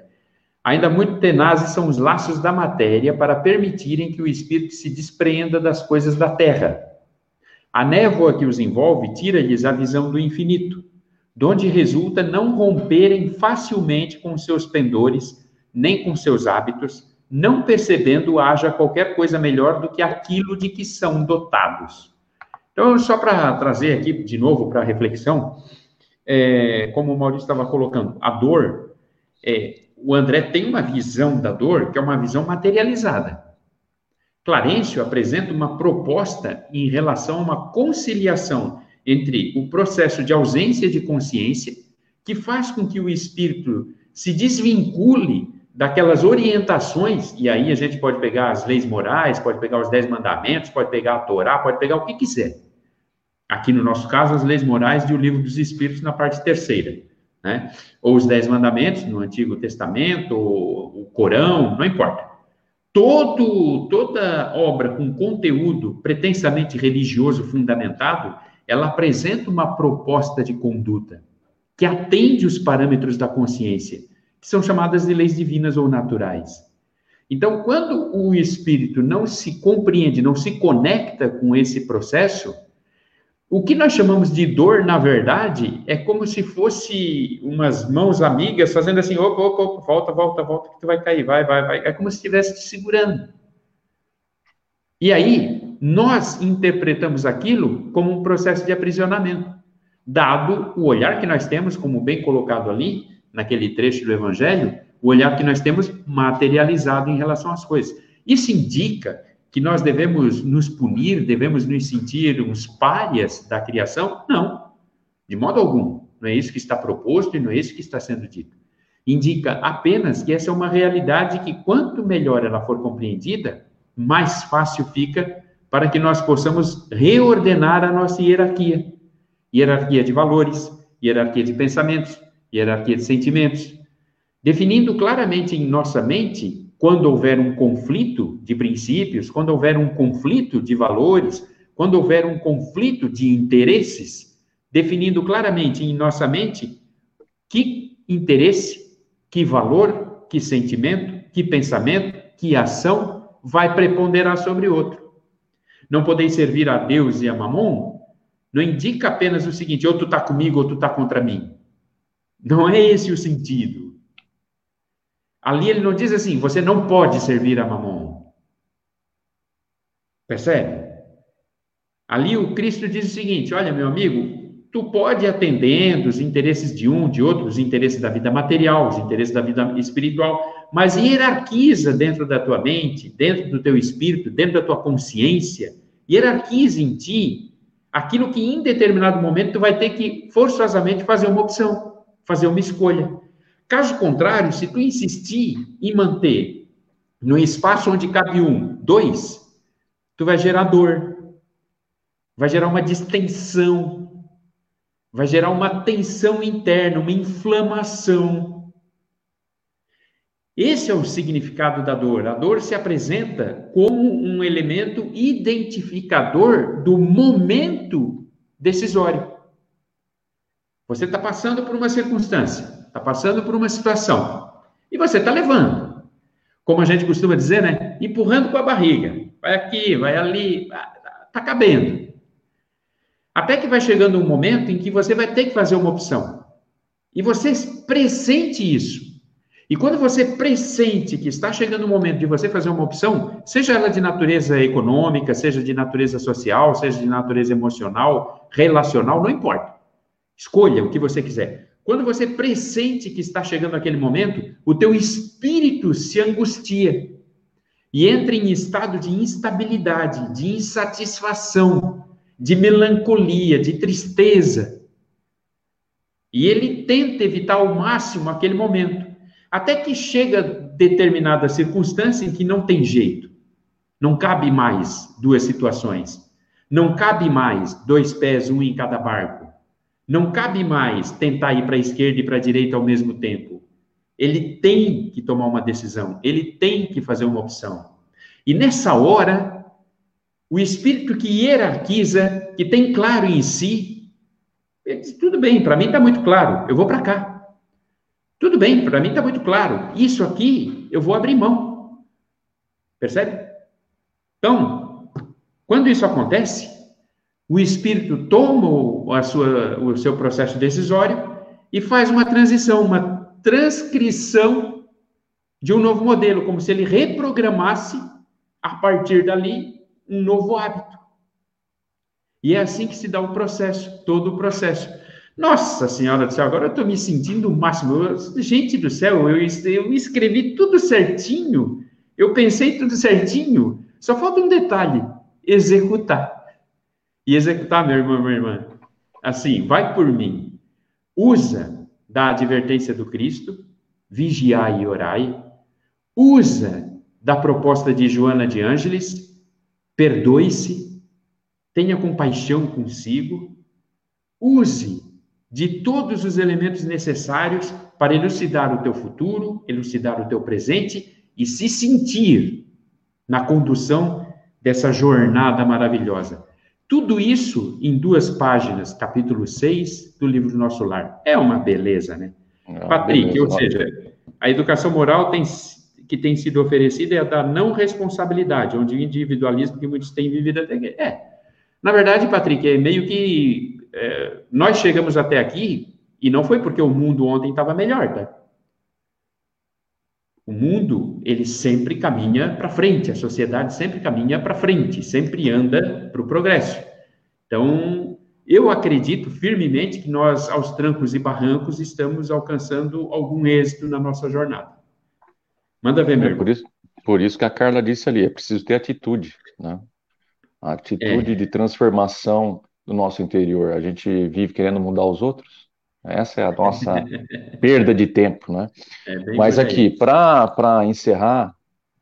[SPEAKER 1] ainda muito tenazes são os laços da matéria para permitirem que o espírito se despreenda das coisas da terra. A névoa que os envolve tira-lhes a visão do infinito de onde resulta não romperem facilmente com seus pendores, nem com seus hábitos, não percebendo haja qualquer coisa melhor do que aquilo de que são dotados. Então, só para trazer aqui de novo para reflexão, é, como o Maurício estava colocando, a dor, é, o André tem uma visão da dor que é uma visão materializada. Clarencio apresenta uma proposta em relação a uma conciliação entre o processo de ausência de consciência, que faz com que o espírito se desvincule daquelas orientações, e aí a gente pode pegar as leis morais, pode pegar os dez mandamentos, pode pegar a Torá, pode pegar o que quiser. Aqui no nosso caso, as leis morais de o livro dos Espíritos na parte terceira, né? Ou os dez mandamentos no Antigo Testamento, ou o Corão, não importa. Todo, toda obra com conteúdo pretensamente religioso fundamentado, ela apresenta uma proposta de conduta que atende os parâmetros da consciência que são chamadas de leis divinas ou naturais. Então, quando o espírito não se compreende, não se conecta com esse processo, o que nós chamamos de dor, na verdade, é como se fosse umas mãos amigas fazendo assim, opa, opa, opa, volta, volta, volta, que tu vai cair, vai, vai, vai. É como se estivesse te segurando. E aí, nós interpretamos aquilo como um processo de aprisionamento, dado o olhar que nós temos, como bem colocado ali, naquele trecho do Evangelho, o olhar que nós temos materializado em relação às coisas. Isso indica que nós devemos nos punir, devemos nos sentir uns párias da criação? Não, de modo algum. Não é isso que está proposto e não é isso que está sendo dito. Indica apenas que essa é uma realidade que, quanto melhor ela for compreendida, mais fácil fica para que nós possamos reordenar a nossa hierarquia hierarquia de valores, hierarquia de pensamentos, hierarquia de sentimentos, definindo claramente em nossa mente quando houver um conflito de princípios, quando houver um conflito de valores, quando houver um conflito de interesses, definindo claramente em nossa mente que interesse, que valor, que sentimento, que pensamento, que ação vai preponderar sobre outro. Não podeis servir a Deus e a Mamon não indica apenas o seguinte, ou tu está comigo ou tu está contra mim. Não é esse o sentido. Ali ele não diz assim, você não pode servir a mamon. Percebe? Ali o Cristo diz o seguinte: olha, meu amigo, tu pode atendendo os interesses de um, de outro, os interesses da vida material, os interesses da vida espiritual, mas hierarquiza dentro da tua mente, dentro do teu espírito, dentro da tua consciência, hierarquiza em ti aquilo que em determinado momento tu vai ter que forçosamente fazer uma opção fazer uma escolha. Caso contrário, se tu insistir em manter no espaço onde cabe um, dois, tu vai gerar dor, vai gerar uma distensão, vai gerar uma tensão interna, uma inflamação. Esse é o significado da dor. A dor se apresenta como um elemento identificador do momento decisório. Você está passando por uma circunstância, está passando por uma situação, e você está levando. Como a gente costuma dizer, né? Empurrando com a barriga. Vai aqui, vai ali, está cabendo. Até que vai chegando um momento em que você vai ter que fazer uma opção. E você pressente isso. E quando você pressente que está chegando o momento de você fazer uma opção, seja ela de natureza econômica, seja de natureza social, seja de natureza emocional, relacional, não importa. Escolha o que você quiser. Quando você pressente que está chegando aquele momento, o teu espírito se angustia e entra em estado de instabilidade, de insatisfação, de melancolia, de tristeza. E ele tenta evitar ao máximo aquele momento, até que chega determinada circunstância em que não tem jeito. Não cabe mais duas situações. Não cabe mais dois pés, um em cada barco. Não cabe mais tentar ir para a esquerda e para a direita ao mesmo tempo. Ele tem que tomar uma decisão, ele tem que fazer uma opção. E nessa hora, o espírito que hierarquiza, que tem claro em si, ele diz: tudo bem, para mim está muito claro, eu vou para cá. Tudo bem, para mim está muito claro, isso aqui eu vou abrir mão. Percebe? Então, quando isso acontece, o espírito toma a sua, o seu processo decisório e faz uma transição, uma transcrição de um novo modelo, como se ele reprogramasse a partir dali um novo hábito. E é assim que se dá o processo, todo o processo. Nossa Senhora do Céu, agora eu estou me sentindo o máximo. Eu, gente do céu, eu, eu escrevi tudo certinho, eu pensei tudo certinho, Só falta um detalhe: executar. E executar, meu irmão, minha irmã, assim, vai por mim. Usa da advertência do Cristo, vigiai e orai. Usa da proposta de Joana de Ângeles, perdoe-se, tenha compaixão consigo. Use de todos os elementos necessários para elucidar o teu futuro, elucidar o teu presente e se sentir na condução dessa jornada maravilhosa. Tudo isso em duas páginas, capítulo 6 do livro do Nosso Lar. É uma beleza, né? É Patrick, beleza, ou seja, a educação moral tem, que tem sido oferecida é a da não responsabilidade, onde o individualismo que muitos têm vivido até. É. Na verdade, Patrick, é meio que é, nós chegamos até aqui e não foi porque o mundo ontem estava melhor, tá? O mundo, ele sempre caminha para frente, a sociedade sempre caminha para frente, sempre anda para o progresso. Então, eu acredito firmemente que nós, aos trancos e barrancos, estamos alcançando algum êxito na nossa jornada. Manda ver, meu
[SPEAKER 2] é por isso, por isso que a Carla disse ali, é preciso ter atitude, né? A atitude é. de transformação do nosso interior. A gente vive querendo mudar os outros. Essa é a nossa perda de tempo, né? É Mas aqui, para encerrar,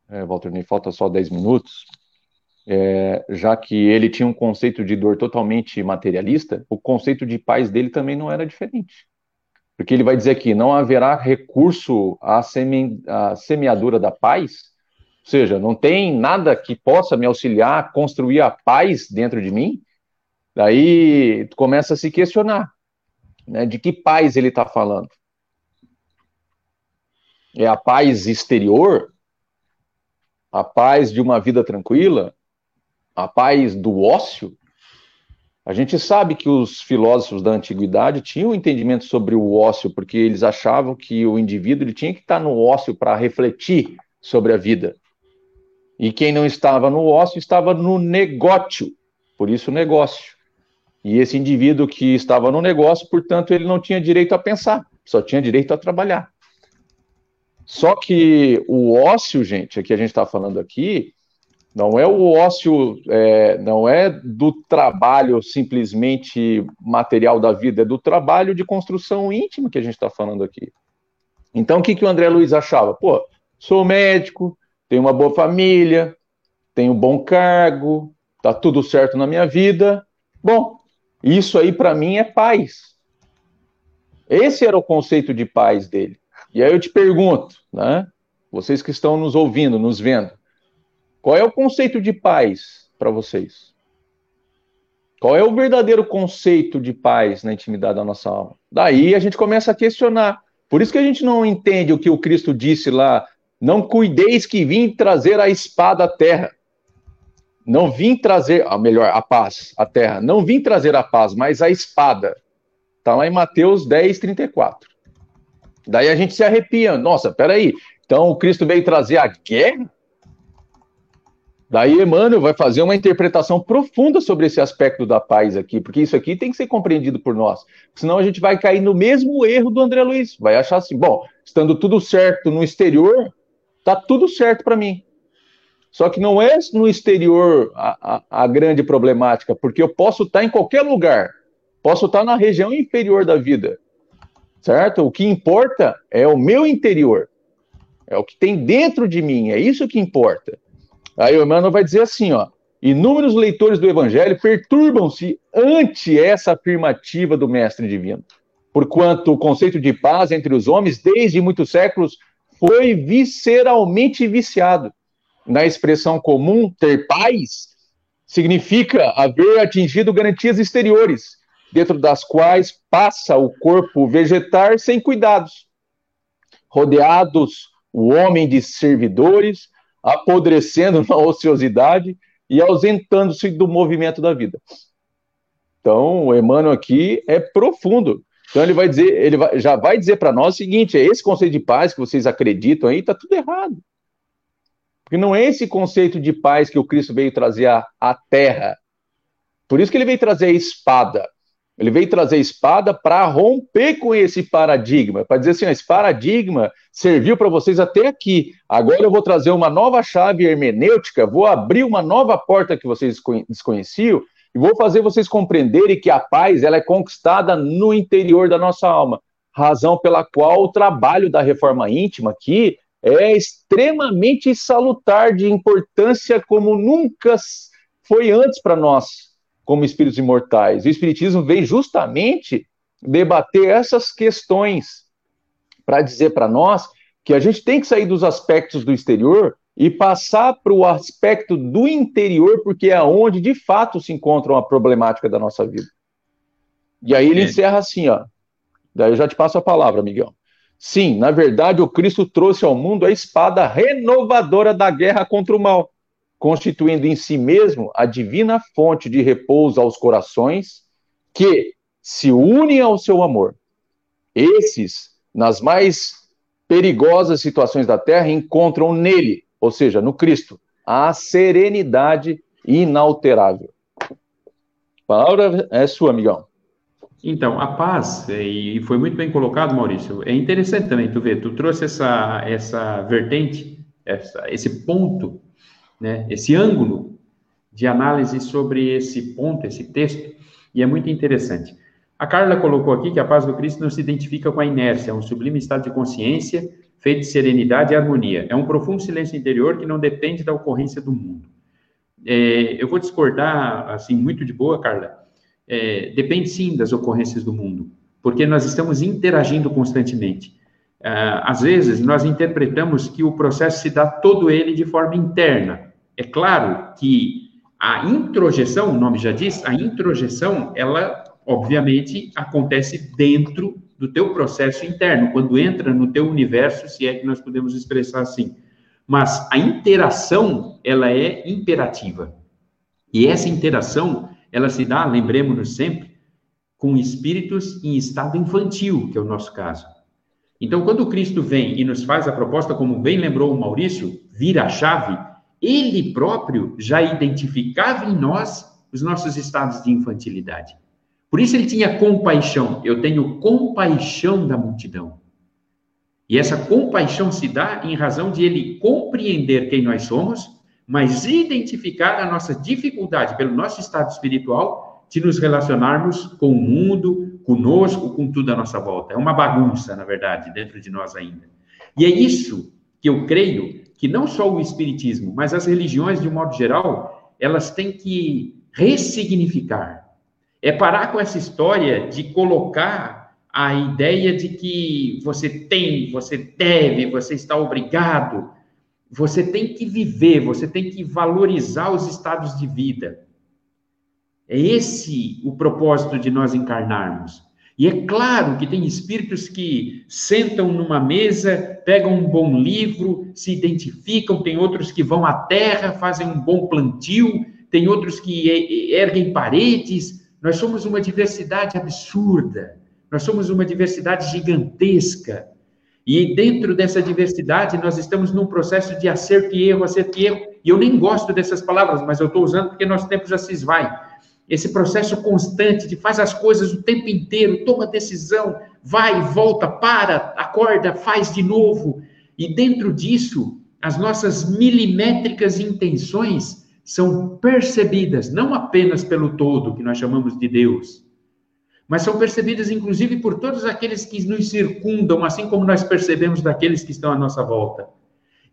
[SPEAKER 2] é, Walter, nem falta só 10 minutos, é, já que ele tinha um conceito de dor totalmente materialista, o conceito de paz dele também não era diferente. Porque ele vai dizer aqui, não haverá recurso à, seme, à semeadura da paz, ou seja, não tem nada que possa me auxiliar a construir a paz dentro de mim, Daí tu começa a se questionar, né? De que paz ele está falando? É a paz exterior? A paz de uma vida tranquila? A paz do ócio? A gente sabe que os filósofos da antiguidade tinham um entendimento sobre o ócio, porque eles achavam que o indivíduo ele tinha que estar no ócio para refletir sobre a vida. E quem não estava no ócio estava no negócio, por isso negócio. E esse indivíduo que estava no negócio, portanto, ele não tinha direito a pensar, só tinha direito a trabalhar. Só que o ócio, gente, que a gente está falando aqui, não é o ócio, é, não é do trabalho simplesmente material da vida, é do trabalho de construção íntima que a gente está falando aqui. Então, o que, que o André Luiz achava? Pô, sou médico, tenho uma boa família, tenho um bom cargo, tá tudo certo na minha vida. Bom, isso aí, para mim, é paz. Esse era o conceito de paz dele. E aí eu te pergunto, né? Vocês que estão nos ouvindo, nos vendo, qual é o conceito de paz para vocês? Qual é o verdadeiro conceito de paz na intimidade da nossa alma? Daí a gente começa a questionar. Por isso que a gente não entende o que o Cristo disse lá: não cuideis que vim trazer a espada à terra. Não vim trazer, a melhor, a paz, a terra. Não vim trazer a paz, mas a espada. Está lá em Mateus 10, 34. Daí a gente se arrepia. Nossa, peraí. Então o Cristo veio trazer a guerra? Daí Emmanuel vai fazer uma interpretação profunda sobre esse aspecto da paz aqui, porque isso aqui tem que ser compreendido por nós. Senão a gente vai cair no mesmo erro do André Luiz. Vai achar assim, bom, estando tudo certo no exterior, tá tudo certo para mim. Só que não é no exterior a, a, a grande problemática, porque eu posso estar em qualquer lugar, posso estar na região inferior da vida, certo? O que importa é o meu interior, é o que tem dentro de mim, é isso que importa. Aí o Emmanuel vai dizer assim, ó, inúmeros leitores do Evangelho perturbam-se ante essa afirmativa do Mestre Divino, porquanto o conceito de paz entre os homens, desde muitos séculos, foi visceralmente viciado na expressão comum, ter paz, significa haver atingido garantias exteriores, dentro das quais passa o corpo vegetar sem cuidados. Rodeados o homem de servidores, apodrecendo na ociosidade e ausentando-se do movimento da vida. Então, o Emmanuel aqui é profundo. Então ele vai dizer, ele vai, já vai dizer para nós o seguinte: é esse conceito de paz que vocês acreditam aí, está tudo errado. Porque não é esse conceito de paz que o Cristo veio trazer à, terra. Por isso que ele veio trazer a espada. Ele veio trazer espada para romper com esse paradigma, para dizer assim: esse paradigma serviu para vocês até aqui. Agora eu vou trazer uma nova chave hermenêutica, vou abrir uma nova porta que vocês desconheciam e vou fazer vocês compreenderem que a paz ela é conquistada no interior da nossa alma. Razão pela qual o trabalho da reforma íntima aqui é extremamente salutar, de importância como nunca foi antes para nós como espíritos imortais. O Espiritismo vem justamente debater essas questões para dizer para nós que a gente tem que sair dos aspectos do exterior e passar para o aspecto do interior, porque é onde de fato se encontra a problemática da nossa vida. E aí ele é. encerra assim, ó. Daí eu já te passo a palavra, Miguel. Sim, na verdade, o Cristo trouxe ao mundo a espada renovadora da guerra contra o mal constituindo em si mesmo a divina fonte de repouso aos corações que se unem ao seu amor. Esses, nas mais perigosas situações da terra, encontram nele, ou seja, no Cristo, a serenidade inalterável. A palavra é sua, amigão.
[SPEAKER 1] Então, a paz, e foi muito bem colocado, Maurício, é interessante também, tu ver, tu trouxe essa, essa vertente, essa, esse ponto né, esse ângulo de análise sobre esse ponto, esse texto, e é muito interessante. A Carla colocou aqui que a paz do Cristo não se identifica com a inércia, é um sublime estado de consciência feito de serenidade e harmonia. É um profundo silêncio interior que não depende da ocorrência do mundo. É, eu vou discordar, assim, muito de boa, Carla. É, depende sim das ocorrências do mundo, porque nós estamos interagindo constantemente. Uh, às vezes, nós interpretamos que o processo se dá todo ele de forma interna. É claro que a introjeção, o nome já diz, a introjeção, ela, obviamente, acontece dentro do teu processo interno, quando entra no teu universo, se é que nós podemos expressar assim. Mas a interação, ela é imperativa. E essa interação, ela se dá, lembremos-nos sempre, com espíritos em estado infantil, que é o nosso caso. Então, quando Cristo vem e nos faz a proposta, como bem lembrou o Maurício, vira a chave, ele próprio já identificava em nós os nossos estados de infantilidade. Por isso ele tinha compaixão. Eu tenho compaixão da multidão. E essa compaixão se dá em razão de ele compreender quem nós somos, mas identificar a nossa dificuldade pelo nosso estado espiritual de nos relacionarmos com o mundo, conosco, com tudo à nossa volta. É uma bagunça, na verdade, dentro de nós ainda. E é isso que eu creio que não só o espiritismo, mas as religiões de um modo geral, elas têm que ressignificar. É parar com essa história de colocar a ideia de que você tem, você deve, você está obrigado. Você tem que viver, você tem que valorizar os estados de vida. É esse o propósito de nós encarnarmos. E é claro que tem espíritos que sentam numa mesa, pegam um bom livro, se identificam, tem outros que vão à terra, fazem um bom plantio, tem outros que erguem paredes. Nós somos uma diversidade absurda, nós somos uma diversidade gigantesca. E dentro dessa diversidade, nós estamos num processo de acerto e erro, acerto e erro. E eu nem gosto dessas palavras, mas eu estou usando porque nosso tempo já se esvai esse processo constante de faz as coisas o tempo inteiro, toma decisão, vai, volta, para, acorda, faz de novo. E dentro disso, as nossas milimétricas intenções são percebidas não apenas pelo todo, que nós chamamos de Deus, mas são percebidas inclusive por todos aqueles que nos circundam, assim como nós percebemos daqueles que estão à nossa volta.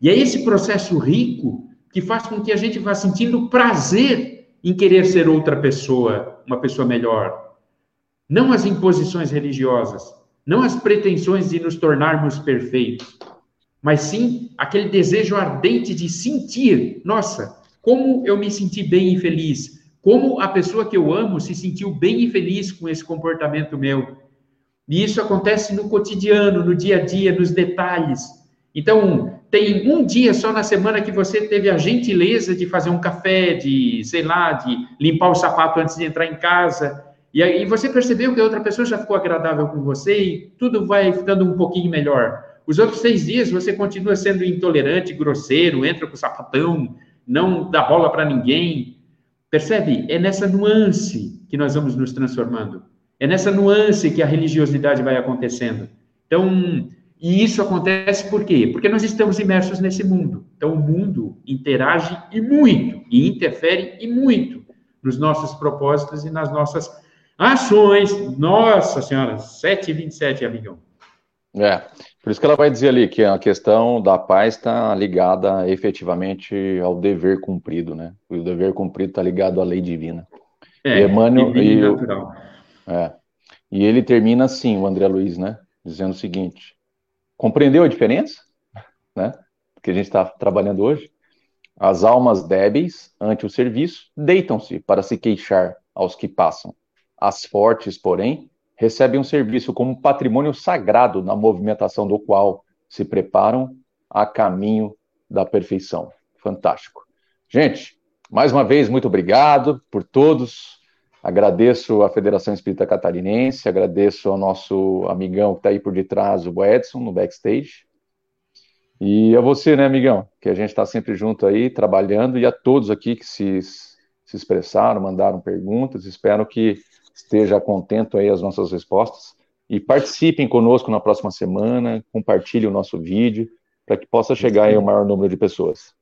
[SPEAKER 1] E é esse processo rico que faz com que a gente vá sentindo prazer em querer ser outra pessoa, uma pessoa melhor. Não as imposições religiosas, não as pretensões de nos tornarmos perfeitos, mas sim aquele desejo ardente de sentir, nossa, como eu me senti bem e feliz, como a pessoa que eu amo se sentiu bem e feliz com esse comportamento meu. E isso acontece no cotidiano, no dia a dia, nos detalhes. Então, tem um dia só na semana que você teve a gentileza de fazer um café, de, sei lá, de limpar o sapato antes de entrar em casa. E aí você percebeu que a outra pessoa já ficou agradável com você e tudo vai ficando um pouquinho melhor. Os outros seis dias você continua sendo intolerante, grosseiro, entra com o sapatão, não dá bola para ninguém. Percebe? É nessa nuance que nós vamos nos transformando. É nessa nuance que a religiosidade vai acontecendo. Então, e isso acontece por quê? Porque nós estamos imersos nesse mundo. Então, o mundo interage e muito, e interfere e muito nos nossos propósitos e nas nossas ações. Nossa Senhora, 7h27, amigão.
[SPEAKER 2] É, por isso que ela vai dizer ali que a questão da paz está ligada efetivamente ao dever cumprido, né? O dever cumprido está ligado à lei divina.
[SPEAKER 1] É, e Emmanuel, e, natural.
[SPEAKER 2] É, e ele termina assim, o André Luiz, né? Dizendo o seguinte: Compreendeu a diferença? Né? Que a gente está trabalhando hoje? As almas débeis, ante o serviço, deitam-se para se queixar aos que passam. As fortes, porém, recebem o serviço como patrimônio sagrado na movimentação do qual se preparam a caminho da perfeição. Fantástico. Gente, mais uma vez, muito obrigado por todos Agradeço à Federação Espírita Catarinense, agradeço ao nosso amigão que está aí por detrás, o Edson, no backstage. E a você, né, amigão, que a gente está sempre junto aí, trabalhando, e a todos aqui que se, se expressaram, mandaram perguntas, espero que esteja contento aí as nossas respostas. E participem conosco na próxima semana, compartilhem o nosso vídeo, para que possa chegar aí o maior número de pessoas.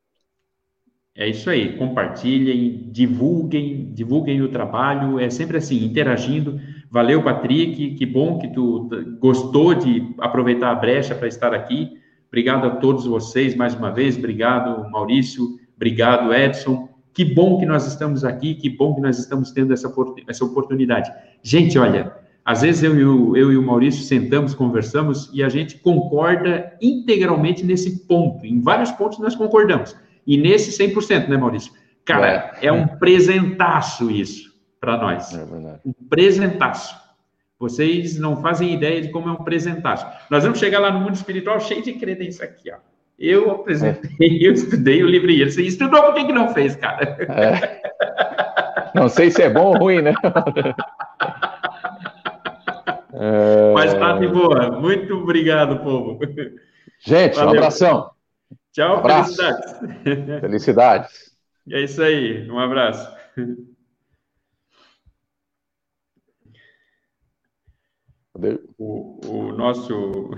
[SPEAKER 1] É isso aí, compartilhem, divulguem, divulguem o trabalho, é sempre assim, interagindo. Valeu, Patrick, que bom que tu gostou de aproveitar a brecha para estar aqui. Obrigado a todos vocês mais uma vez, obrigado, Maurício, obrigado, Edson. Que bom que nós estamos aqui, que bom que nós estamos tendo essa, essa oportunidade. Gente, olha, às vezes eu e, o, eu e o Maurício sentamos, conversamos e a gente concorda integralmente nesse ponto. Em vários pontos nós concordamos. E nesse 100%, né, Maurício? Cara, é, é um presentaço isso para nós. É um presentaço. Vocês não fazem ideia de como é um presentaço. Nós vamos chegar lá no mundo espiritual cheio de credência aqui, ó. Eu apresentei, é. eu estudei o livro e você estudou, por que, que não fez, cara? É.
[SPEAKER 2] Não sei se é bom ou ruim, né?
[SPEAKER 1] Mas tá de boa. Muito obrigado, povo.
[SPEAKER 2] Gente, Valeu. um abração.
[SPEAKER 1] Tchau, um felicidades.
[SPEAKER 2] Felicidades.
[SPEAKER 1] É isso aí, um abraço. O, o nosso.